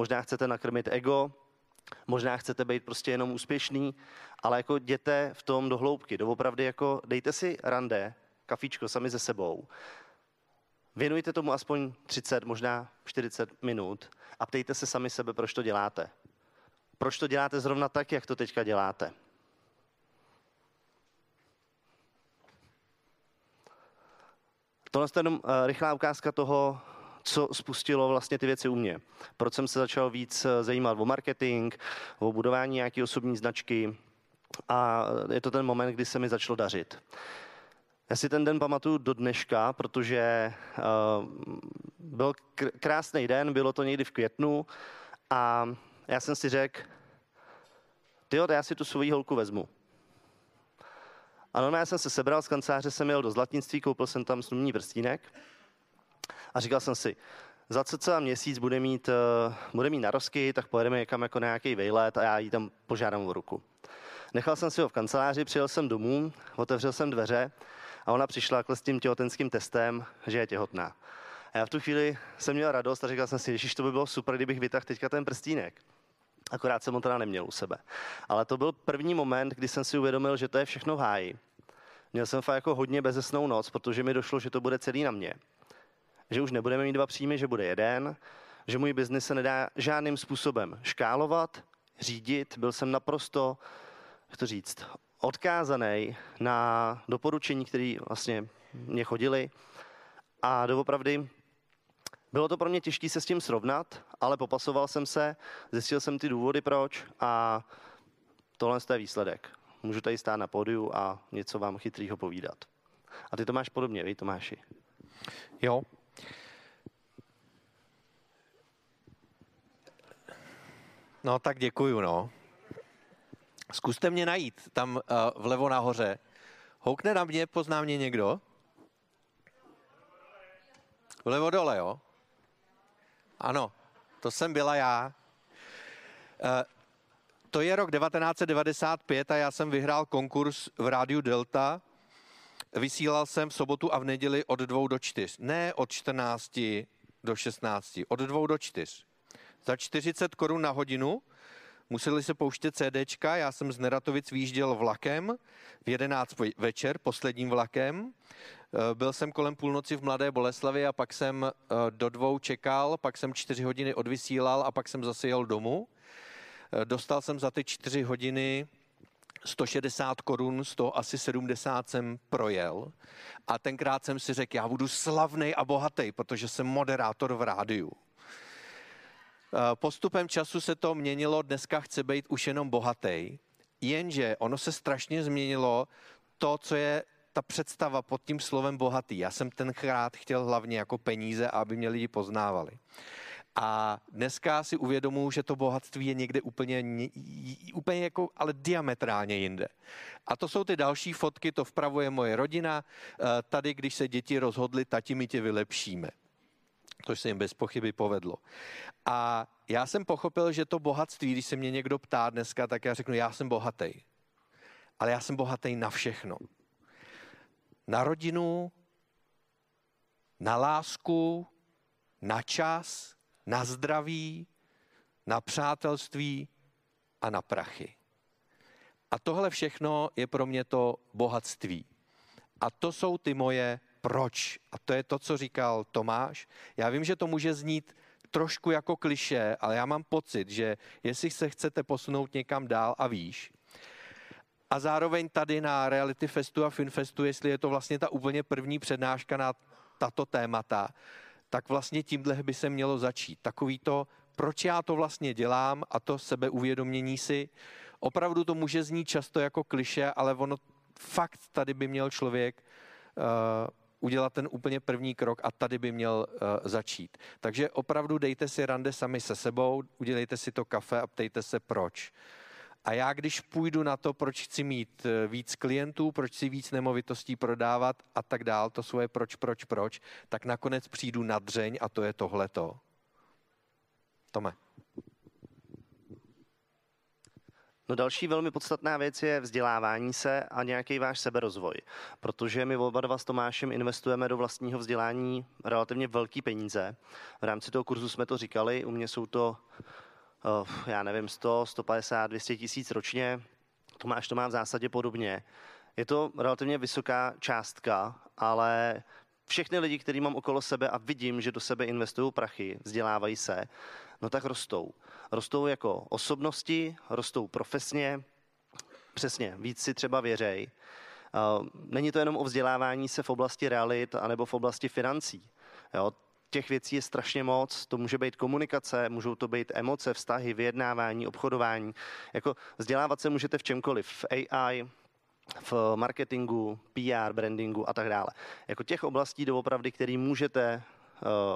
možná chcete nakrmit ego, možná chcete být prostě jenom úspěšný, ale jako jděte v tom do hloubky, doopravdy jako dejte si rande, kafíčko sami ze sebou, věnujte tomu aspoň 30, možná 40 minut a ptejte se sami sebe, proč to děláte. Proč to děláte zrovna tak, jak to teďka děláte? Tohle je jenom eh, rychlá ukázka toho, co spustilo vlastně ty věci u mě. Proč jsem se začal víc eh, zajímat o marketing, o budování nějaké osobní značky a je to ten moment, kdy se mi začalo dařit. Já si ten den pamatuju do dneška, protože uh, byl krásný den, bylo to někdy v květnu a já jsem si řekl, tyjo, já si tu svoji holku vezmu. A normálně jsem se sebral z kanceláře, jsem jel do Zlatnictví, koupil jsem tam snubní prstínek a říkal jsem si, za cca měsíc bude mít, uh, bude mít narosky, tak pojedeme někam jako na nějaký vejlet a já jí tam požádám o ruku. Nechal jsem si ho v kanceláři, přijel jsem domů, otevřel jsem dveře a ona přišla jako s tím těhotenským testem, že je těhotná. A já v tu chvíli jsem měl radost a říkal jsem si, že to by bylo super, kdybych vytáhl teďka ten prstínek. Akorát jsem ho teda neměl u sebe. Ale to byl první moment, kdy jsem si uvědomil, že to je všechno v háji. Měl jsem fakt jako hodně bezesnou noc, protože mi došlo, že to bude celý na mě. Že už nebudeme mít dva příjmy, že bude jeden, že můj biznis se nedá žádným způsobem škálovat, řídit. Byl jsem naprosto, jak to říct, odkázaný na doporučení, které vlastně mě chodili. A doopravdy bylo to pro mě těžké se s tím srovnat, ale popasoval jsem se, zjistil jsem ty důvody proč a tohle je výsledek. Můžu tady stát na pódiu a něco vám chytrýho povídat. A ty to máš podobně, vy Tomáši? Jo. No tak děkuju, no. Zkuste mě najít tam uh, vlevo nahoře. Houkne na mě, pozná mě někdo? Vlevo dole, jo? Ano, to jsem byla já. Uh, to je rok 1995 a já jsem vyhrál konkurs v rádiu Delta. Vysílal jsem v sobotu a v neděli od dvou do čtyř. Ne od 14 do 16, od dvou do čtyř. Za 40 korun na hodinu museli se pouštět CDčka, já jsem z Neratovic výjížděl vlakem v 11 večer, posledním vlakem. Eh, byl jsem kolem půlnoci v Mladé Boleslavi a pak jsem eh, do dvou čekal, pak jsem čtyři hodiny odvysílal a pak jsem zase jel domů. Eh, dostal jsem za ty čtyři hodiny 160 korun, z toho asi 70 jsem projel. A tenkrát jsem si řekl, já budu slavný a bohatý, protože jsem moderátor v rádiu. Eh, postupem času se to měnilo, dneska chce být už jenom bohatý. Jenže ono se strašně změnilo to, co je ta představa pod tím slovem bohatý. Já jsem tenkrát chtěl hlavně jako peníze, aby mě lidi poznávali. A dneska si uvědomuji, že to bohatství je někde úplně, úplně jako, ale diametrálně jinde. A to jsou ty další fotky, to vpravo je moje rodina. Eh, tady, když se děti rozhodly, tati, my tě vylepšíme. To se jim bez pochyby povedlo. A já jsem pochopil, že to bohatství, když se mě někdo ptá dneska, tak já řeknu, já jsem bohatý. Ale já jsem bohatý na všechno. Na rodinu, na lásku, na čas, na zdraví, na přátelství a na prachy. A tohle všechno je pro mě to bohatství. A to jsou ty moje proč. A to je to, co říkal Tomáš. Já vím, že to může znít trošku jako kliše, ale já mám pocit, že jestli se chcete posunout někam dál a výš, a zároveň tady na Reality Festu a Finfestu, jestli je to vlastně ta úplně první přednáška na tato témata, tak vlastně tímhle by se mělo začít. Takový to, proč já to vlastně dělám a to sebeuvědomění si. Opravdu to může znít často jako kliše, ale ono fakt tady by měl člověk uh, udělat ten úplně první krok a tady by měl uh, začít. Takže opravdu dejte si rande sami se sebou, udělejte si to kafe a ptejte se proč. A já, když půjdu na to, proč chci mít eh, víc klientů, proč si víc nemovitostí prodávat a tak dál, to svoje proč, proč, proč, tak nakonec přijdu na dřeň a to je tohleto. Tome. No další velmi podstatná věc je vzdělávání se a nějaký váš seberozvoj, protože my oba dva s Tomášem investujeme do vlastního vzdělání relativně velký peníze. V rámci toho kurzu jsme to říkali, u mě jsou to, já nevím, 100, 150, 200 tisíc ročně, Tomáš to má v zásadě podobně. Je to relativně vysoká částka, ale všechny lidi, který mám okolo sebe a vidím, že do sebe investují prachy, vzdělávají se, no tak rostou. Rostou jako osobnosti, rostou profesně, přesně, víc si třeba věřej. Není to jenom o vzdělávání se v oblasti realit anebo v oblasti financí. Jo, těch věcí je strašně moc. To může být komunikace, můžou to být emoce, vztahy, vyjednávání, obchodování. Jako vzdělávat se můžete v čemkoliv. V AI, v marketingu, PR, brandingu a tak dále. Jako těch oblastí doopravdy, které můžete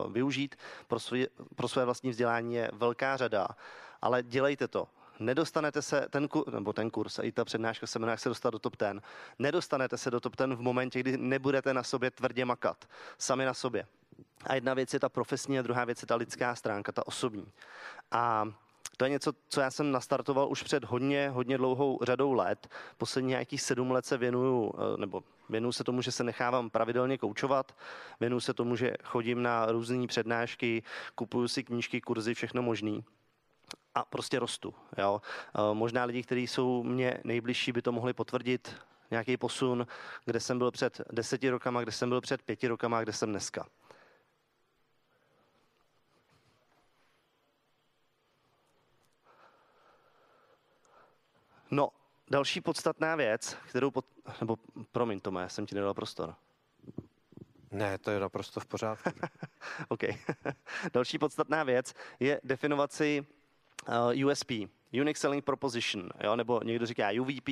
uh, využít pro, svý, pro své vlastní vzdělání je velká řada, ale dělejte to. Nedostanete se, ten, nebo ten kurz, i ta přednáška se jmenuje, jak se dostat do top ten. Nedostanete se do top ten v momentě, kdy nebudete na sobě tvrdě makat. Sami na sobě. A jedna věc je ta profesní a druhá věc je ta lidská stránka, ta osobní. A to je něco, co já jsem nastartoval už před hodně, hodně dlouhou řadou let. Poslední nějakých sedm let se věnuju, eh, nebo věnuju se tomu, že se nechávám pravidelně koučovat, věnuju se tomu, že chodím na různé přednášky, kupuju si knížky, kurzy, všechno možný a prostě rostu. Jo. Eh, možná lidi, kteří jsou mě nejbližší, by to mohli potvrdit, nějaký posun, kde jsem byl před deseti rokama, kde jsem byl před pěti rokama, kde jsem dneska. No, další podstatná věc, kterou, pod, nebo promiň Tome, já jsem ti nedal prostor. Ne, to je naprosto v pořádku. OK. další podstatná věc je definovat si uh, USP, Unique Selling Proposition, jo, nebo někdo říká UVP,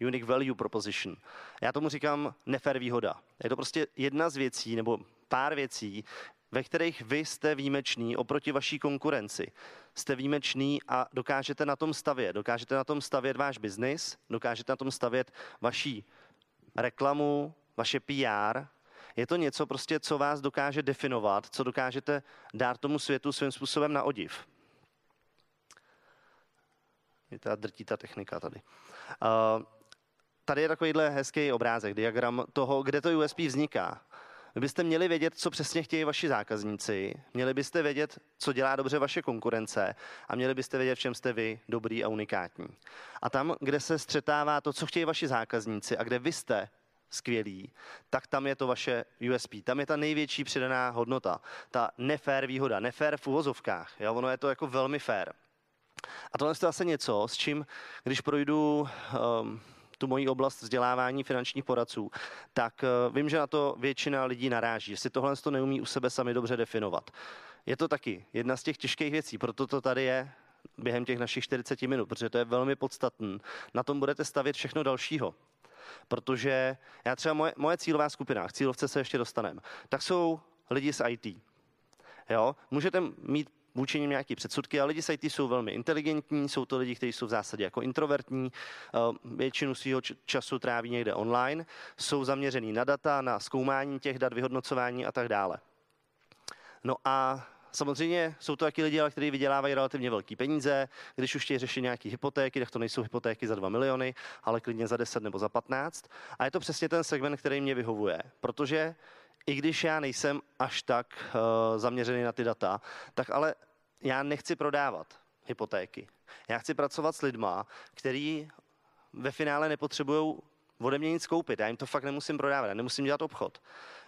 Unique Value Proposition. Já tomu říkám nefer výhoda. Je to prostě jedna z věcí, nebo pár věcí, ve kterých vy jste výjimečný oproti vaší konkurenci. Jste výjimečný a dokážete na tom stavět. Dokážete na tom stavět váš biznis, dokážete na tom stavět vaší reklamu, vaše PR. Je to něco prostě, co vás dokáže definovat, co dokážete dát tomu světu svým způsobem na odiv. Je ta drtí ta technika tady. Uh, tady je takovýhle hezký obrázek, diagram toho, kde to USP vzniká. Vy byste měli vědět, co přesně chtějí vaši zákazníci, měli byste vědět, co dělá dobře vaše konkurence a měli byste vědět, v čem jste vy dobrý a unikátní. A tam, kde se střetává to, co chtějí vaši zákazníci a kde vy jste skvělý, tak tam je to vaše USP. Tam je ta největší přidaná hodnota. Ta nefér výhoda. Nefér v uvozovkách. Jo? Ono je to jako velmi fér. A tohle je zase něco, s čím, když projdu um, tu moji oblast vzdělávání finančních poradců, tak uh, vím, že na to většina lidí naráží, že si tohle to neumí u sebe sami dobře definovat. Je to taky jedna z těch těžkých věcí, proto to tady je během těch našich 40 minut, protože to je velmi podstatné. Na tom budete stavět všechno dalšího. Protože já třeba moje, moje cílová skupina, k cílovce se ještě dostaneme, tak jsou lidi z IT. Jo? Můžete mít vůči nim nějaké předsudky, a lidi z IT jsou velmi inteligentní, jsou to lidi, kteří jsou v zásadě jako introvertní, eh, většinu svého času tráví někde online, jsou zaměřený na data, na zkoumání těch dat, vyhodnocování a tak dále. No a Samozřejmě jsou to taky lidi, kteří vydělávají relativně velké peníze. Když už chtějí řešit nějaké hypotéky, tak to nejsou hypotéky za 2 miliony, ale klidně za 10 nebo za 15. A je to přesně ten segment, který mě vyhovuje, protože i když já nejsem až tak uh, zaměřený na ty data, tak ale já nechci prodávat hypotéky. Já chci pracovat s lidma, který ve finále nepotřebují ode mě nic koupit. Já jim to fakt nemusím prodávat, já nemusím dělat obchod.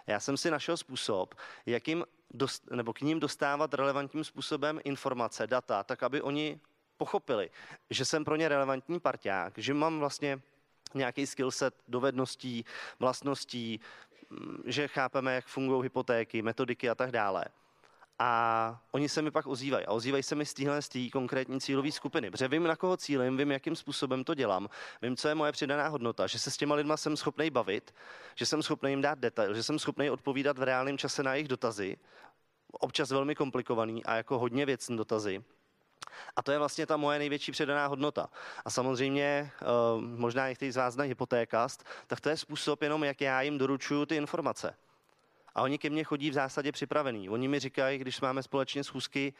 Já jsem si našel způsob, jakým dost, nebo k ním dostávat relevantním způsobem informace, data, tak aby oni pochopili, že jsem pro ně relevantní parťák, že mám vlastně nějaký skillset dovedností, vlastností, že chápeme, jak fungují hypotéky, metodiky a tak dále. A oni se mi pak ozývají. A ozývají se mi z téhle konkrétní cílové skupiny. Protože vím, na koho cílím, vím, jakým způsobem to dělám, vím, co je moje přidaná hodnota, že se s těma lidma jsem schopný bavit, že jsem schopný jim dát detail, že jsem schopný odpovídat v reálném čase na jejich dotazy, občas velmi komplikovaný a jako hodně věcný dotazy. A to je vlastně ta moje největší přidaná hodnota. A samozřejmě, eh, možná někteří z vás znají hypotékast, tak to je způsob jenom, jak já jim doručuju ty informace. A oni ke mně chodí v zásadě připravený. Oni mi říkají, když máme společně schůzky,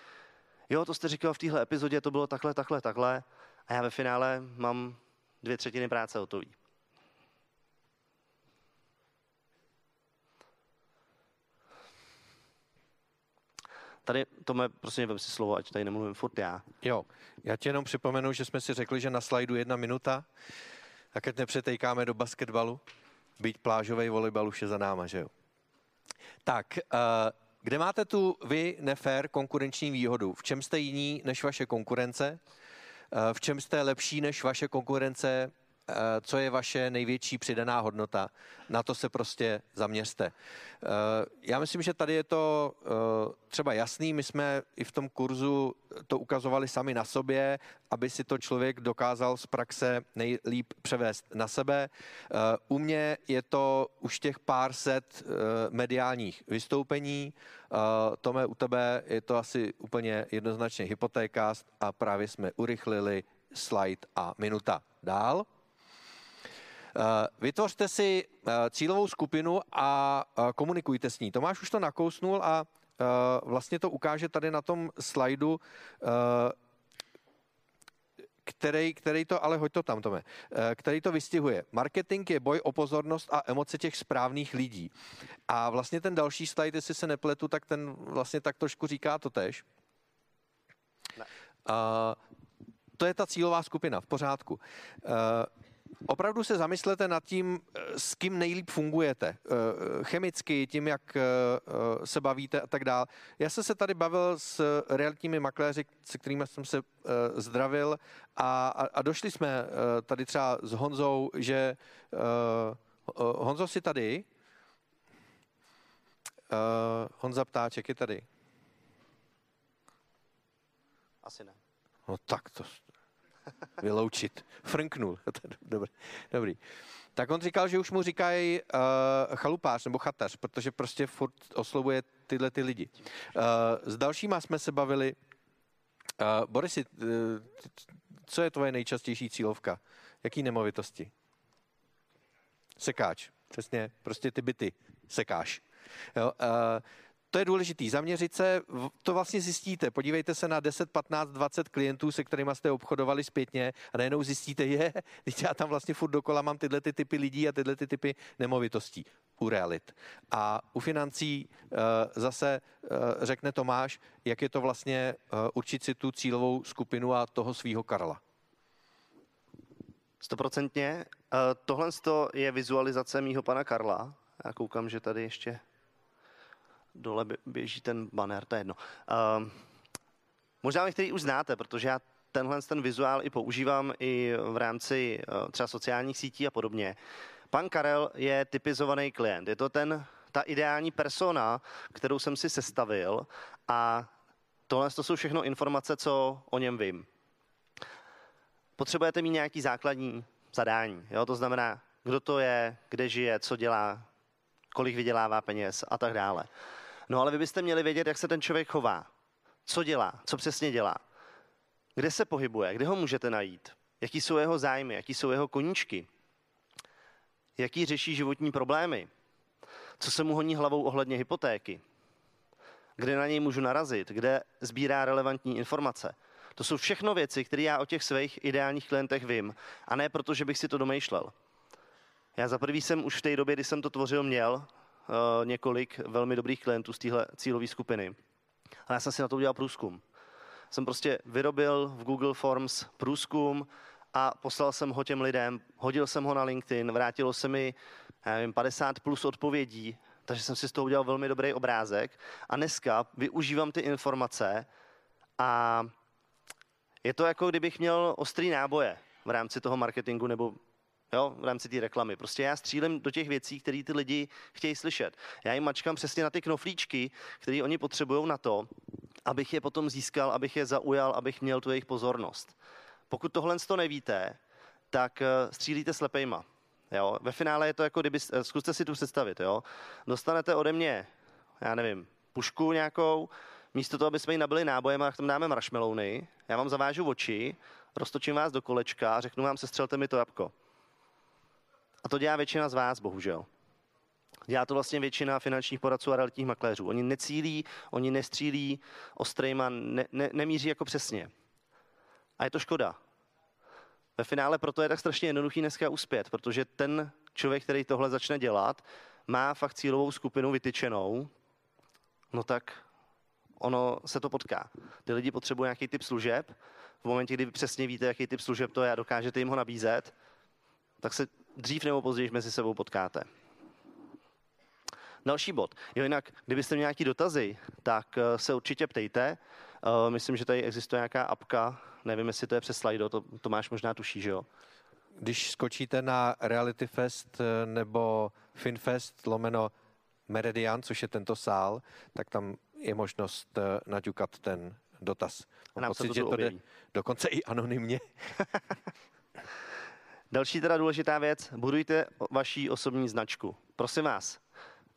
jo, to jste říkal v téhle epizodě, to bylo takhle, takhle, takhle. a já ve finále mám dvě třetiny práce hotový. Tady, Tome, prosím, vem si slovo, ať tady nemluvím furt já. Jo, já ti jenom připomenu, že jsme si řekli, že na slajdu jedna minuta, a keď nepřetejkáme do basketbalu, být plážový volejbal už je za náma, že jo? Tak, uh, kde máte tu vy nefér konkurenční výhodu? V čem jste jiní než vaše konkurence? Uh, v čem jste lepší než vaše konkurence Eh, co je vaše největší přidaná hodnota. Na to se prostě zaměřte. Eh, já myslím, že tady je to eh, třeba jasný. My jsme i v tom kurzu to ukazovali sami na sobě, aby si to člověk dokázal z praxe nejlíp převést na sebe. U mě je to už těch pár set mediálních vystoupení. Tome, u tebe je to asi úplně jednoznačně hypotéka a právě jsme urychlili slide a minuta. Dál. Eh, vytvořte si eh, cílovou skupinu a eh, komunikujte s ní. Tomáš už to nakousnul a vlastně to ukáže tady na tom slajdu, který, který to, ale hoď to tam, Tome, který to vystihuje. Marketing je boj o pozornost a emoce těch správných lidí. A vlastně ten další slide, jestli se nepletu, tak ten vlastně tak trošku říká to tež. Ne. to je ta cílová skupina, v pořádku opravdu se zamyslete nad tím, eh, s kým nejlíp fungujete. Eh, chemicky, tím, jak eh, se bavíte a tak dále. Já jsem se tady bavil s realitními makléři, se kterými jsem se zdravil a, a, a došli jsme tady třeba s Honzou, že Honzo si tady? Honza Ptáček je tady. Asi ne. No tak to, vyloučit. Frnknul. dobrý, dobrý. Tak on říkal, že už mu říkají uh, chalupář nebo chatař, protože prostě furt oslovuje tyhle ty lidi. Uh, s dalšíma jsme se bavili. Uh, Borisi, uh, co je tvoje nejčastější cílovka? Jaký nemovitosti? Sekáč. Přesně, prostě ty byty sekáš. Jo, uh, to je důležité. Zaměřit se, to vlastně zjistíte. Podívejte se na 10, 15, 20 klientů, se kterými jste obchodovali zpětně a najednou zjistíte, je, teď já tam vlastně furt dokola mám tyhle ty typy lidí a tyhle ty typy nemovitostí u realit. A u financí uh, zase uh, řekne Tomáš, jak je to vlastně uh, určit si tu cílovou skupinu a toho svého Karla. Stoprocentně. Tohle je vizualizace mýho pana Karla. Já koukám, že tady ještě dole běží ten banner, to je jedno. Uh, možná některý už znáte, protože já tenhle ten vizuál i používám i v rámci uh, třeba sociálních sítí a podobně. Pan Karel je typizovaný klient. Je to ten, ta ideální persona, kterou jsem si sestavil a tohle to jsou všechno informace, co o něm vím. Potřebujete mít nějaký základní zadání. Jo? To znamená, kdo to je, kde žije, co dělá, kolik vydělává peněz a tak dále. No ale vy byste měli vědět, jak se ten člověk chová. Co dělá, co přesně dělá. Kde se pohybuje, kde ho můžete najít. Jaký jsou jeho zájmy, jaký jsou jeho koníčky. Jaký řeší životní problémy. Co se mu honí hlavou ohledně hypotéky. Kde na něj můžu narazit, kde sbírá relevantní informace. To jsou všechno věci, které já o těch svých ideálních klientech vím. A ne proto, že bych si to domýšlel. Já za prvý jsem už v té době, kdy jsem to tvořil, měl několik velmi dobrých klientů z téhle cílové skupiny. A já jsem si na to udělal průzkum. Jsem prostě vyrobil v Google Forms průzkum a poslal jsem ho těm lidem, hodil jsem ho na LinkedIn, vrátilo se mi já nevím, 50 plus odpovědí, takže jsem si z toho udělal velmi dobrý obrázek. A dneska využívám ty informace a je to jako kdybych měl ostrý náboje v rámci toho marketingu nebo jo, v rámci té reklamy. Prostě já střílím do těch věcí, které ty lidi chtějí slyšet. Já jim mačkám přesně na ty knoflíčky, které oni potřebují na to, abych je potom získal, abych je zaujal, abych měl tu jejich pozornost. Pokud tohle to nevíte, tak eh, střílíte slepejma. Jo? Ve finále je to jako kdyby, eh, zkuste si tu představit, jo? dostanete ode mě, já nevím, pušku nějakou, místo toho, aby jsme ji nabili nábojem a tam dáme marshmallowny, já vám zavážu oči, roztočím vás do kolečka a řeknu vám, sestřelte mi to jabko. A to dělá většina z vás, bohužel. Dělá to vlastně většina finančních poradců a realitních makléřů. Oni necílí, oni nestřílí ostrejma, ne, ne, nemíří jako přesně. A je to škoda. Ve finále proto je tak strašně jednoduchý dneska uspět, protože ten člověk, který tohle začne dělat, má fakt cílovou skupinu vytyčenou, no tak ono se to potká. Ty lidi potřebují nějaký typ služeb, v momentě, kdy přesně víte, jaký typ služeb to je a dokážete jim ho nabízet, tak se dřív nebo později mezi sebou potkáte. Další bod. Jo, jinak, kdybyste měli nějaké dotazy, tak eh, se určitě ptejte. Eh, myslím, že tady existuje nějaká apka, nevím, jestli to je přes Slido, to, to máš možná tuší, že jo? Když skočíte na Reality Fest eh, nebo Finfest lomeno Meridian, což je tento sál, tak tam je možnost naťukat ten dotaz. Mám pocit, to že to jde dokonce i anonymně. Další teda důležitá věc, budujte vaší osobní značku. Prosím vás,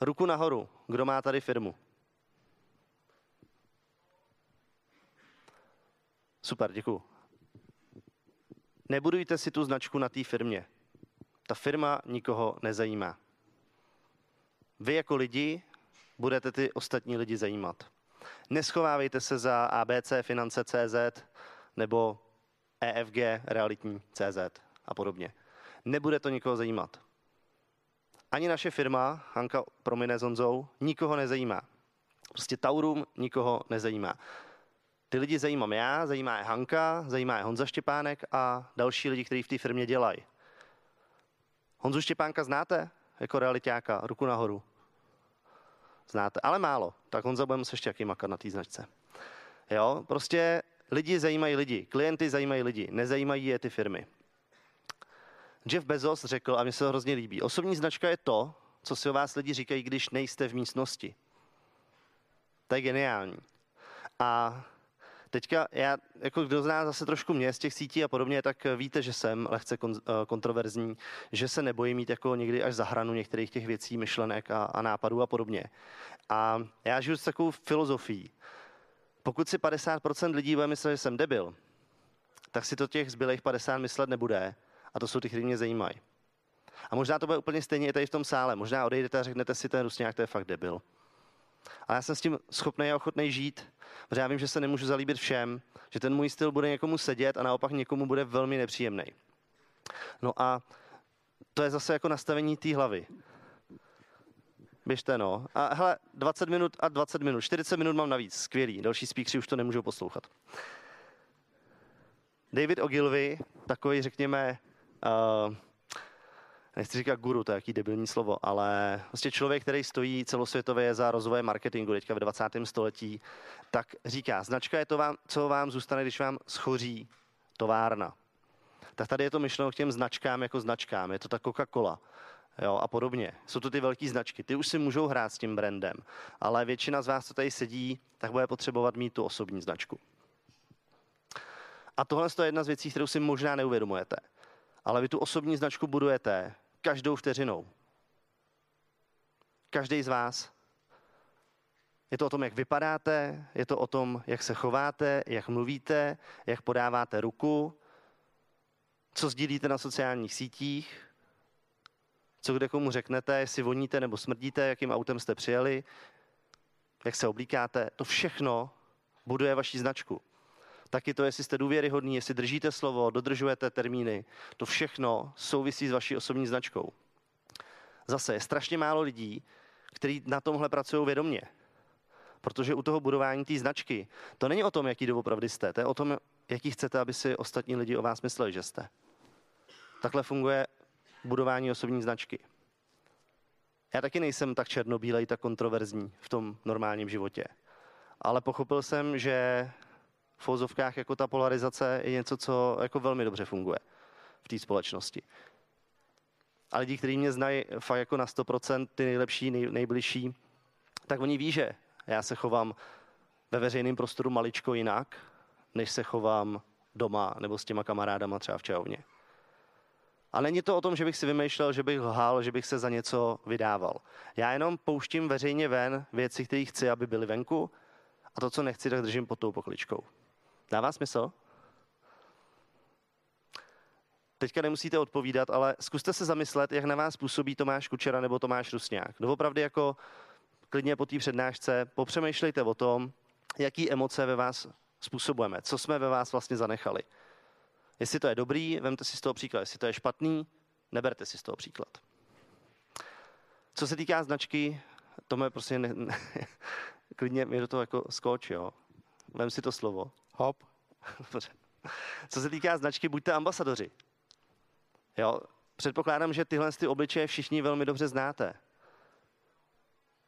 ruku nahoru, kdo má tady firmu? Super, děkuji. Nebudujte si tu značku na té firmě. Ta firma nikoho nezajímá. Vy jako lidi budete ty ostatní lidi zajímat. Neschovávejte se za ABC Finance CZ nebo EFG Realitní CZ a podobně. Nebude to nikoho zajímat. Ani naše firma, Hanka Promine Zonzou, nikoho nezajímá. Prostě Taurum nikoho nezajímá. Ty lidi zajímám já, zajímá je Hanka, zajímá je Honza Štěpánek a další lidi, kteří v té firmě dělají. Honzu Štěpánka znáte jako realitáka? Ruku nahoru. Znáte, ale málo. Tak Honza budeme se ještě jaký makat na té značce. Jo, prostě lidi zajímají lidi, klienty zajímají lidi, nezajímají je ty firmy. Jeff Bezos řekl, a mi se to hrozně líbí, osobní značka je to, co si o vás lidi říkají, když nejste v místnosti. To je geniální. A teďka já, jako kdo zná zase trošku mě z těch sítí a podobně, tak víte, že jsem lehce eh, kontroverzní, že se nebojím mít jako někdy až za hranu některých těch věcí, myšlenek a, a nápadů a podobně. A já žiju s takovou filozofií. Pokud si 50% lidí bude myslet, že jsem debil, tak si to těch zbylých 50 myslet nebude a to jsou ty, kteří mě zajímají. A možná to bude úplně stejně i tady v tom sále. Možná odejdete a řeknete si, ten Rusňák, to je fakt debil. Ale já jsem s tím schopný a ochotný žít, protože já vím, že se nemůžu zalíbit všem, že ten můj styl bude někomu sedět a naopak někomu bude velmi nepříjemný. No a to je zase jako nastavení té hlavy. Běžte, no. A hele, 20 minut a 20 minut. 40 minut mám navíc. Skvělý. Další speakři už to nemůžou poslouchat. David Ogilvy, takový, řekněme, uh, nechci říkat guru, to je jaký debilní slovo, ale vlastně člověk, který stojí celosvětově za rozvoj marketingu teďka v 20. století, tak říká, značka je to, vám, co vám zůstane, když vám schoří továrna. Tak tady je to myšleno k těm značkám jako značkám. Je to ta Coca-Cola jo, a podobně. Jsou to ty velké značky. Ty už si můžou hrát s tím brandem, ale většina z vás, co tady sedí, tak bude potřebovat mít tu osobní značku. A tohle je jedna z věcí, kterou si možná neuvědomujete. Ale vy tu osobní značku budujete každou vteřinou. Každý z vás. Je to o tom, jak vypadáte, je to o tom, jak se chováte, jak mluvíte, jak podáváte ruku, co sdílíte na sociálních sítích, co kde komu řeknete, jestli voníte nebo smrdíte, jakým autem jste přijeli, jak se oblíkáte. To všechno buduje vaši značku. Taky to, jestli jste důvěryhodní, jestli držíte slovo, dodržujete termíny. To všechno souvisí s vaší osobní značkou. Zase je strašně málo lidí, kteří na tomhle pracují vědomě. Protože u toho budování té značky, to není o tom, jaký doopravdy jste, to je o tom, jaký chcete, aby si ostatní lidi o vás mysleli, že jste. Takhle funguje budování osobní značky. Já taky nejsem tak černobílej, tak kontroverzní v tom normálním životě. Ale pochopil jsem, že v fouzovkách jako ta polarizace je něco, co jako velmi dobře funguje v té společnosti. A lidi, kteří mě znají fakt jako na 100%, ty nejlepší, nej, nejbližší, tak oni ví, že já se chovám ve veřejném prostoru maličko jinak, než se chovám doma nebo s těma kamarádama třeba v čajovně. A není to o tom, že bych si vymýšlel, že bych lhal, že bych se za něco vydával. Já jenom pouštím veřejně ven věci, které chci, aby byly venku, a to, co nechci, tak držím pod tou pokličkou. Dává smysl? Teďka nemusíte odpovídat, ale zkuste se zamyslet, jak na vás působí Tomáš Kučera nebo Tomáš Rusňák. Doopravdy jako klidně po té přednášce popřemýšlejte o tom, jaký emoce ve vás způsobujeme, co jsme ve vás vlastně zanechali. Jestli to je dobrý, vemte si z toho příklad. Jestli to je špatný, neberte si z toho příklad. Co se týká značky, to mě prostě ne, ne, klidně mi do toho jako skoč, jo. Vem si to slovo. Hop. Co se týká značky, buďte ambasadoři. Jo, předpokládám, že tyhle ty obličeje všichni velmi dobře znáte.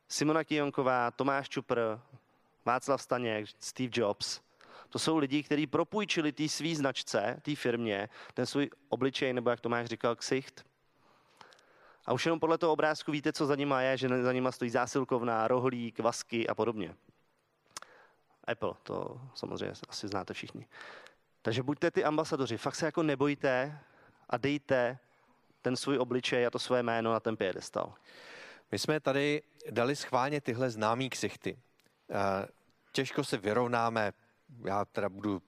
Simona Kijonková, Tomáš Čupr, Václav Staněk, Steve Jobs. To jsou lidi, kteří propůjčili té svý značce, té firmě, ten svůj obličej, nebo jak Tomáš říkal, ksicht. A už jenom podle toho obrázku víte, co za nima je, že za nima stojí zásilkovná, rohlík, vasky a podobně. Apple, to samozřejmě asi znáte všichni. Takže buďte ty ambasadoři, fakt se jako nebojte a dejte ten svůj obličej a to své jméno na ten piedestal. My jsme tady dali schválně tyhle známý ksichty. Eh, těžko se vyrovnáme, já teda budu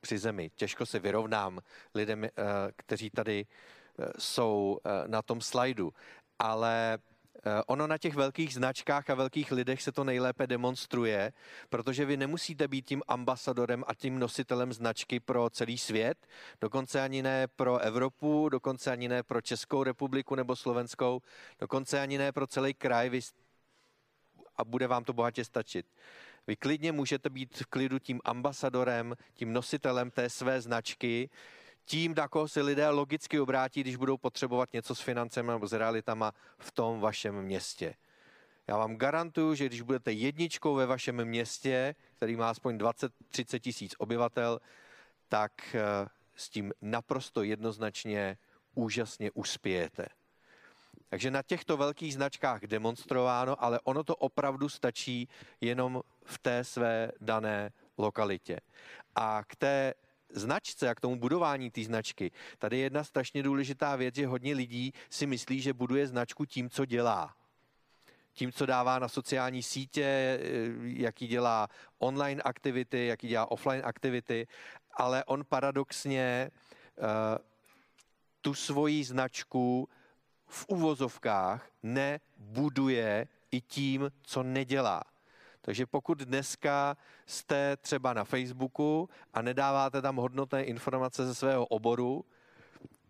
při zemi, těžko se vyrovnám lidem, eh, kteří tady eh, jsou na tom slajdu, ale ono na těch velkých značkách a velkých lidech se to nejlépe demonstruje, protože vy nemusíte být tím ambasadorem a tím nositelem značky pro celý svět, dokonce ani ne pro Evropu, dokonce ani ne pro Českou republiku nebo Slovenskou, dokonce ani ne pro celý kraj vy a bude vám to bohatě stačit. Vy klidně můžete být v klidu tím ambasadorem, tím nositelem té své značky, tím, na koho se lidé logicky obrátí, když budou potřebovat něco s financemi nebo s realitama v tom vašem městě. Já vám garantuju, že když budete jedničkou ve vašem městě, který má aspoň 20-30 tisíc obyvatel, tak eh, s tím naprosto jednoznačně úžasně uspějete. Takže na těchto velkých značkách demonstrováno, ale ono to opravdu stačí jenom v té své dané lokalitě. A k té značce a k tomu budování té značky, tady je jedna strašně důležitá věc, že hodně lidí si myslí, že buduje značku tím, co dělá. Tím, co dává na sociální sítě, eh, jaký dělá online aktivity, jaký dělá offline aktivity, ale on paradoxně uh, tu svoji značku v uvozovkách nebuduje i tím, co nedělá. Takže pokud dneska jste třeba na Facebooku a nedáváte tam hodnotné informace ze svého oboru,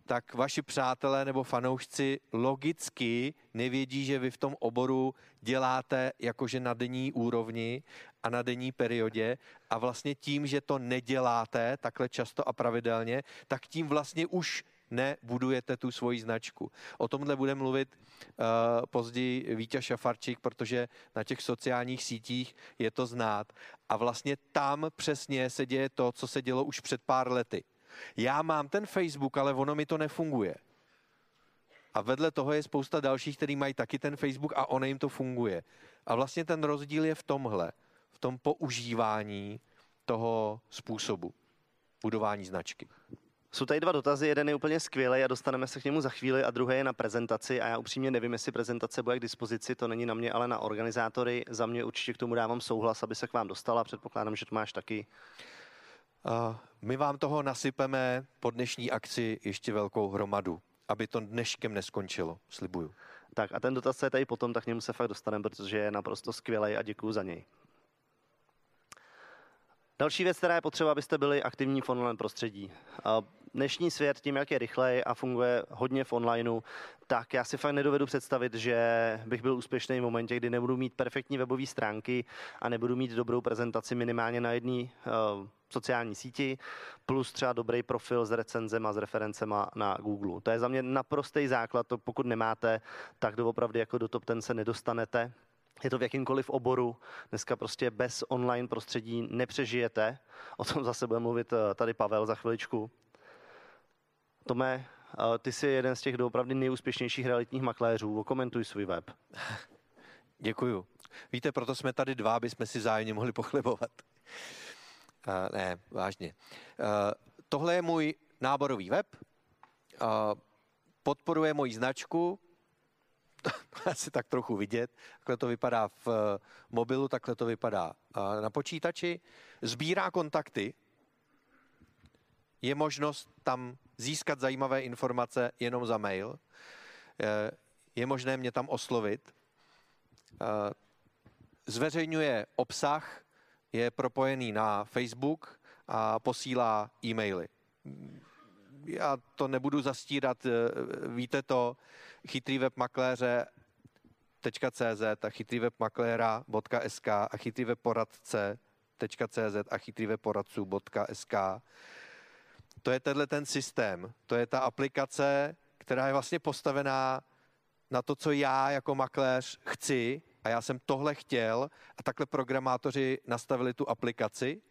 tak vaši přátelé nebo fanoušci logicky nevědí, že vy v tom oboru děláte jakože na denní úrovni a na denní periodě. A vlastně tím, že to neděláte takhle často a pravidelně, tak tím vlastně už nebudujete tu svoji značku. O tomhle bude mluvit uh, později Vítě Šafarčík, protože na těch sociálních sítích je to znát. A vlastně tam přesně se děje to, co se dělo už před pár lety. Já mám ten Facebook, ale ono mi to nefunguje. A vedle toho je spousta dalších, kteří mají taky ten Facebook a ono jim to funguje. A vlastně ten rozdíl je v tomhle, v tom používání toho způsobu budování značky. Jsou tady dva dotazy, jeden je úplně skvělý a dostaneme se k němu za chvíli a druhý je na prezentaci a já upřímně nevím, jestli prezentace bude k dispozici, to není na mě, ale na organizátory. Za mě určitě k tomu dávám souhlas, aby se k vám dostala, předpokládám, že to máš taky. Uh, my vám toho nasypeme po dnešní akci ještě velkou hromadu, aby to dneškem neskončilo, slibuju. Tak a ten dotaz je tady potom, tak k němu se fakt dostaneme, protože je naprosto skvělý a děkuji za něj. Další věc, která je potřeba, abyste byli aktivní v online prostředí dnešní svět tím, jak je rychlej a funguje hodně v onlineu, tak já si fakt nedovedu představit, že bych byl úspěšný v momentě, kdy nebudu mít perfektní webové stránky a nebudu mít dobrou prezentaci minimálně na jedné uh, sociální síti, plus třeba dobrý profil s recenzema, s referencema na Google. To je za mě naprostý základ, to pokud nemáte, tak doopravdy jako do top ten se nedostanete. Je to v jakýmkoliv oboru. Dneska prostě bez online prostředí nepřežijete. O tom zase bude mluvit eh, tady Pavel za chviličku. Tome, ty jsi jeden z těch doopravdy nejúspěšnějších realitních makléřů. Okomentuj svůj web. Děkuju. Víte, proto jsme tady dva, aby jsme si zájemně mohli pochlebovat. Uh, ne, vážně. Uh, tohle je můj náborový web. Uh, podporuje moji značku. Asi tak trochu vidět. Takhle to vypadá v uh, mobilu, takhle to vypadá uh, na počítači. Sbírá kontakty. Je možnost tam získat zajímavé informace jenom za mail. Eh, je možné mě tam oslovit. Eh, zveřejňuje obsah, je propojený na Facebook a posílá e-maily. já to nebudu zastírat, eh, víte to, chytrý web makléře .cz a chytrý web makléra.sk a chytrý web poradce.cz a chytrý web poradců.sk. To je tenhle ten systém, to je ta aplikace, která je vlastně postavená na to, co já jako makléř chci a já jsem tohle chtěl a takhle programátoři nastavili tu aplikaci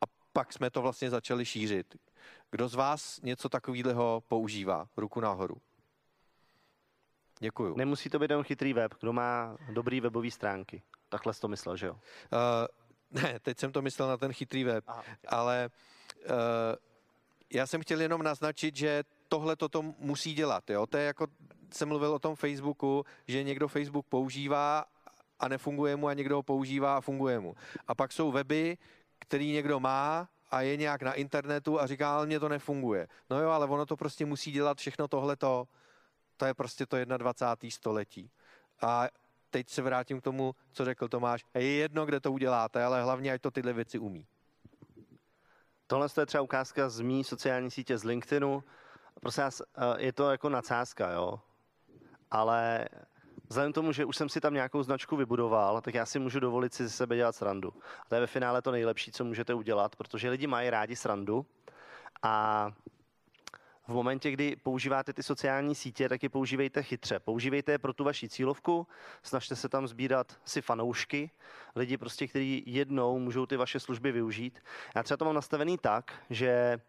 a pak jsme to vlastně začali šířit. Kdo z vás něco takového používá? Ruku nahoru. Děkuju. Nemusí to být jenom chytrý web, kdo má dobrý webové stránky. Takhle jsi to myslel, že jo? Uh, ne, teď jsem to myslel na ten chytrý web, Aha. ale uh, já jsem chtěl jenom naznačit, že tohle toto musí dělat. Jo? To je jako, jsem mluvil o tom Facebooku, že někdo Facebook používá a nefunguje mu a někdo ho používá a funguje mu. A pak jsou weby, který někdo má a je nějak na internetu a říká, ale mně to nefunguje. No jo, ale ono to prostě musí dělat všechno tohleto. To je prostě to 21. století. A teď se vrátím k tomu, co řekl Tomáš. Je jedno, kde to uděláte, ale hlavně, ať to tyhle věci umí. Tohle je třeba ukázka z mý sociální sítě z LinkedInu. Prosím vás, eh, je to jako nadsázka, jo? Ale vzhledem tomu, že už jsem si tam nějakou značku vybudoval, tak já si můžu dovolit si ze sebe dělat srandu. A to je ve finále to nejlepší, co můžete udělat, protože lidi mají rádi srandu a v momentě, kdy používáte ty sociální sítě, tak je používejte chytře. Používejte je pro tu vaši cílovku, snažte se tam sbírat si fanoušky, lidi prostě, kteří jednou můžou ty vaše služby využít. Já třeba to mám nastavený tak, že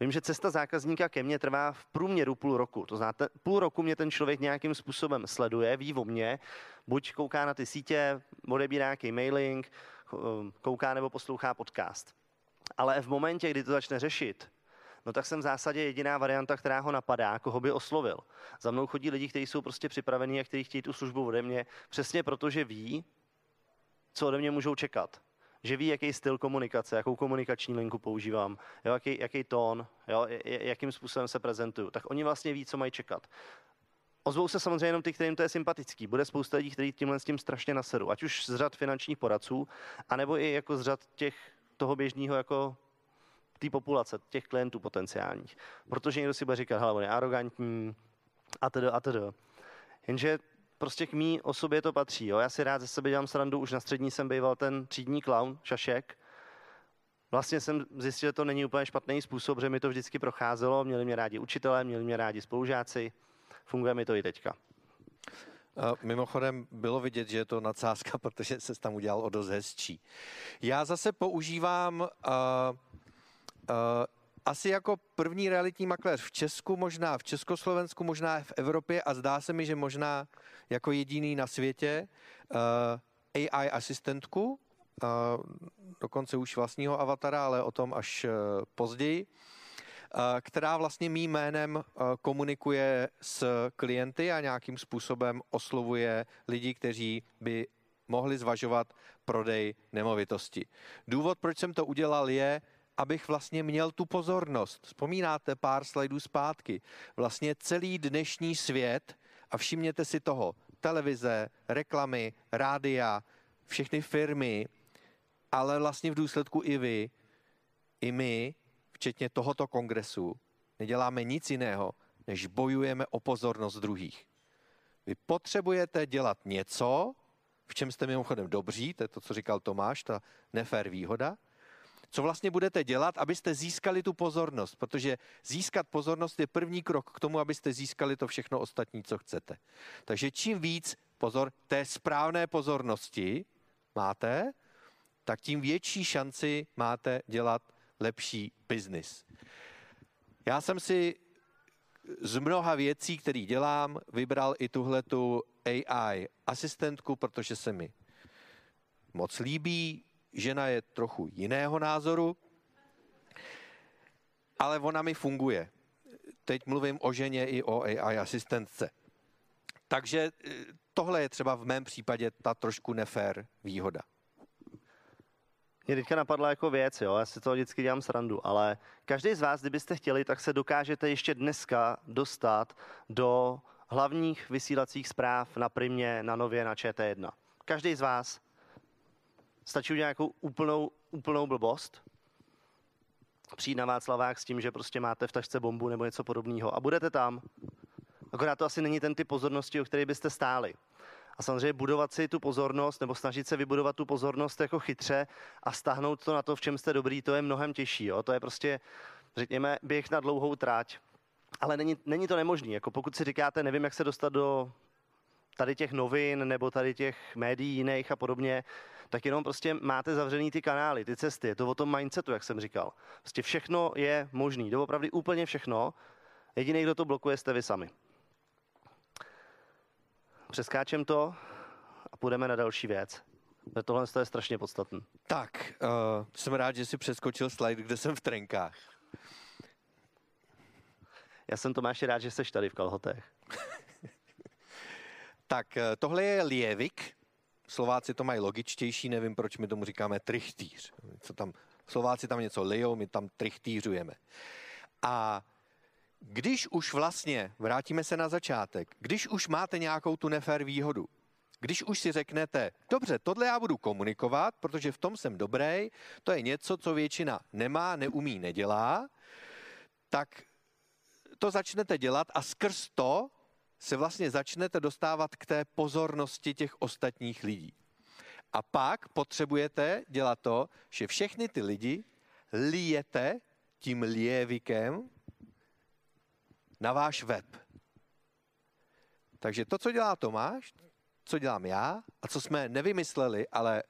Vím, že cesta zákazníka ke mně trvá v průměru půl roku. To znáte, půl roku mě ten člověk nějakým způsobem sleduje, ví o mně, buď kouká na ty sítě, odebírá nějaký mailing, kouká nebo poslouchá podcast. Ale v momentě, kdy to začne řešit, no tak jsem v zásadě jediná varianta, která ho napadá, koho by oslovil. Za mnou chodí lidi, kteří jsou prostě připravení a kteří chtějí tu službu ode mě, přesně protože ví, co ode mě můžou čekat. Že ví, jaký styl komunikace, jakou komunikační linku používám, jo, jaký, jaký tón, jo, jakým způsobem se prezentuju. Tak oni vlastně ví, co mají čekat. Ozvou se samozřejmě jenom ty, kterým to je sympatický. Bude spousta lidí, kteří tímhle s tím strašně nasedu. Ať už z řad finančních poradců, anebo i jako z řad těch toho běžného jako té populace, těch klientů potenciálních. Protože někdo si bude říkat, hele, on je arrogantní a tedy a tedy. Jenže prostě k mý osobě to patří. Jo? Já si rád ze sebe dělám srandu, už na střední jsem býval ten třídní clown, šašek. Vlastně jsem zjistil, že to není úplně špatný způsob, že mi to vždycky procházelo. Měli mě rádi učitelé, měli mě rádi spolužáci. Funguje mi to i teďka. Mimochodem bylo vidět, že je to nadsázka, protože se tam udělal o dost hezčí. Já zase používám Uh, asi jako první realitní makléř v Česku, možná v Československu, možná v Evropě a zdá se mi, že možná jako jediný na světě eh, AI asistentku, uh, dokonce už vlastního avatara, ale o tom až později, která vlastně mým jménem komunikuje s klienty a nějakým způsobem oslovuje lidi, kteří by mohli zvažovat prodej nemovitosti. Důvod, proč jsem to udělal, je, abych vlastně měl tu pozornost. Vzpomínáte pár slajdů zpátky. Vlastně celý dnešní svět, a všimněte si toho, televize, reklamy, rádia, všechny firmy, ale vlastně v důsledku i vy, i my, včetně tohoto kongresu, neděláme nic jiného, než bojujeme o pozornost druhých. Vy potřebujete dělat něco, v čem jste mimochodem dobří, to je to, co říkal Tomáš, ta nefér výhoda, co vlastně budete dělat, abyste získali tu pozornost, protože získat pozornost je první krok k tomu, abyste získali to všechno ostatní, co chcete. Takže čím víc pozor té správné pozornosti máte, tak tím větší šanci máte dělat lepší biznis. Já jsem si z mnoha věcí, které dělám, vybral i tuhletu AI asistentku, protože se mi moc líbí, žena je trochu jiného názoru, ale ona mi funguje. Teď mluvím o ženě i o AI asistentce. Takže e, tohle je třeba v mém případě ta trošku nefér výhoda. Mě teďka napadla jako věc, jo, já si to vždycky dělám srandu, ale každý z vás, kdybyste chtěli, tak se dokážete ještě dneska dostat do hlavních vysílacích zpráv na Primě, na Nově, na ČT1. Každý z vás stačí udělat nějakou úplnou, úplnou blbost přijít na Václavák s tím, že prostě máte v tašce bombu nebo něco podobného a budete tam. Akorát to asi není ten typ pozornosti, o který byste stáli. A samozřejmě budovat si tu pozornost nebo snažit se vybudovat tu pozornost jako chytře a stáhnout to na to, v čem jste dobrý, to je mnohem těžší. Jo? To je prostě, řekněme, běh na dlouhou tráť. Ale není, není to nemožné. Jako pokud si říkáte, nevím, jak se dostat do tady těch novin nebo tady těch médií jiných a podobně, tak jenom prostě máte zavřený ty kanály, ty cesty. Je to o tom mindsetu, jak jsem říkal. Prostě všechno je možný, doopravdy úplně všechno. Jediný, kdo to blokuje, jste vy sami. Přeskáčem to a půjdeme na další věc. Tohle je strašně podstatné. Tak, uh, jsem rád, že jsi přeskočil slide, kde jsem v trenkách. Já jsem Tomáš rád, že jsi tady v kalhotech. tak, eh, tohle je lievik. Slováci to mají logičtější, nevím, proč my tomu říkáme trichtýř. Co tam, Slováci tam něco lijou, my tam trichtýřujeme. A když už vlastně, vrátíme se na začátek, když už máte nějakou tu nefér výhodu, když už si řeknete, dobře, tohle já budu komunikovat, protože v tom jsem dobrý, to je něco, co většina nemá, neumí, nedělá, tak to začnete dělat a skrz to se vlastně začnete dostávat k té pozornosti těch ostatních lidí. A pak potřebujete dělat to, že všechny ty lidi lijete tím lijevikem na váš web. Takže to, co dělá Tomáš, co dělám já a co jsme nevymysleli, ale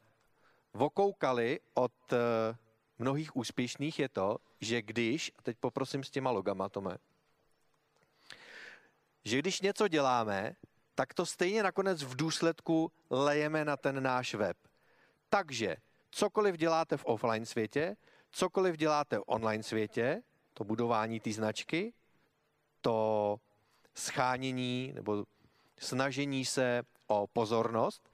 vokoukali od uh, mnohých úspěšných je to, že když, a teď poprosím s těma logama, Tome, že když něco děláme, tak to stejně nakonec v důsledku lejeme na ten náš web. Takže cokoliv děláte v offline světě, cokoliv děláte v online světě, to budování té značky, to schánění nebo snažení se o pozornost,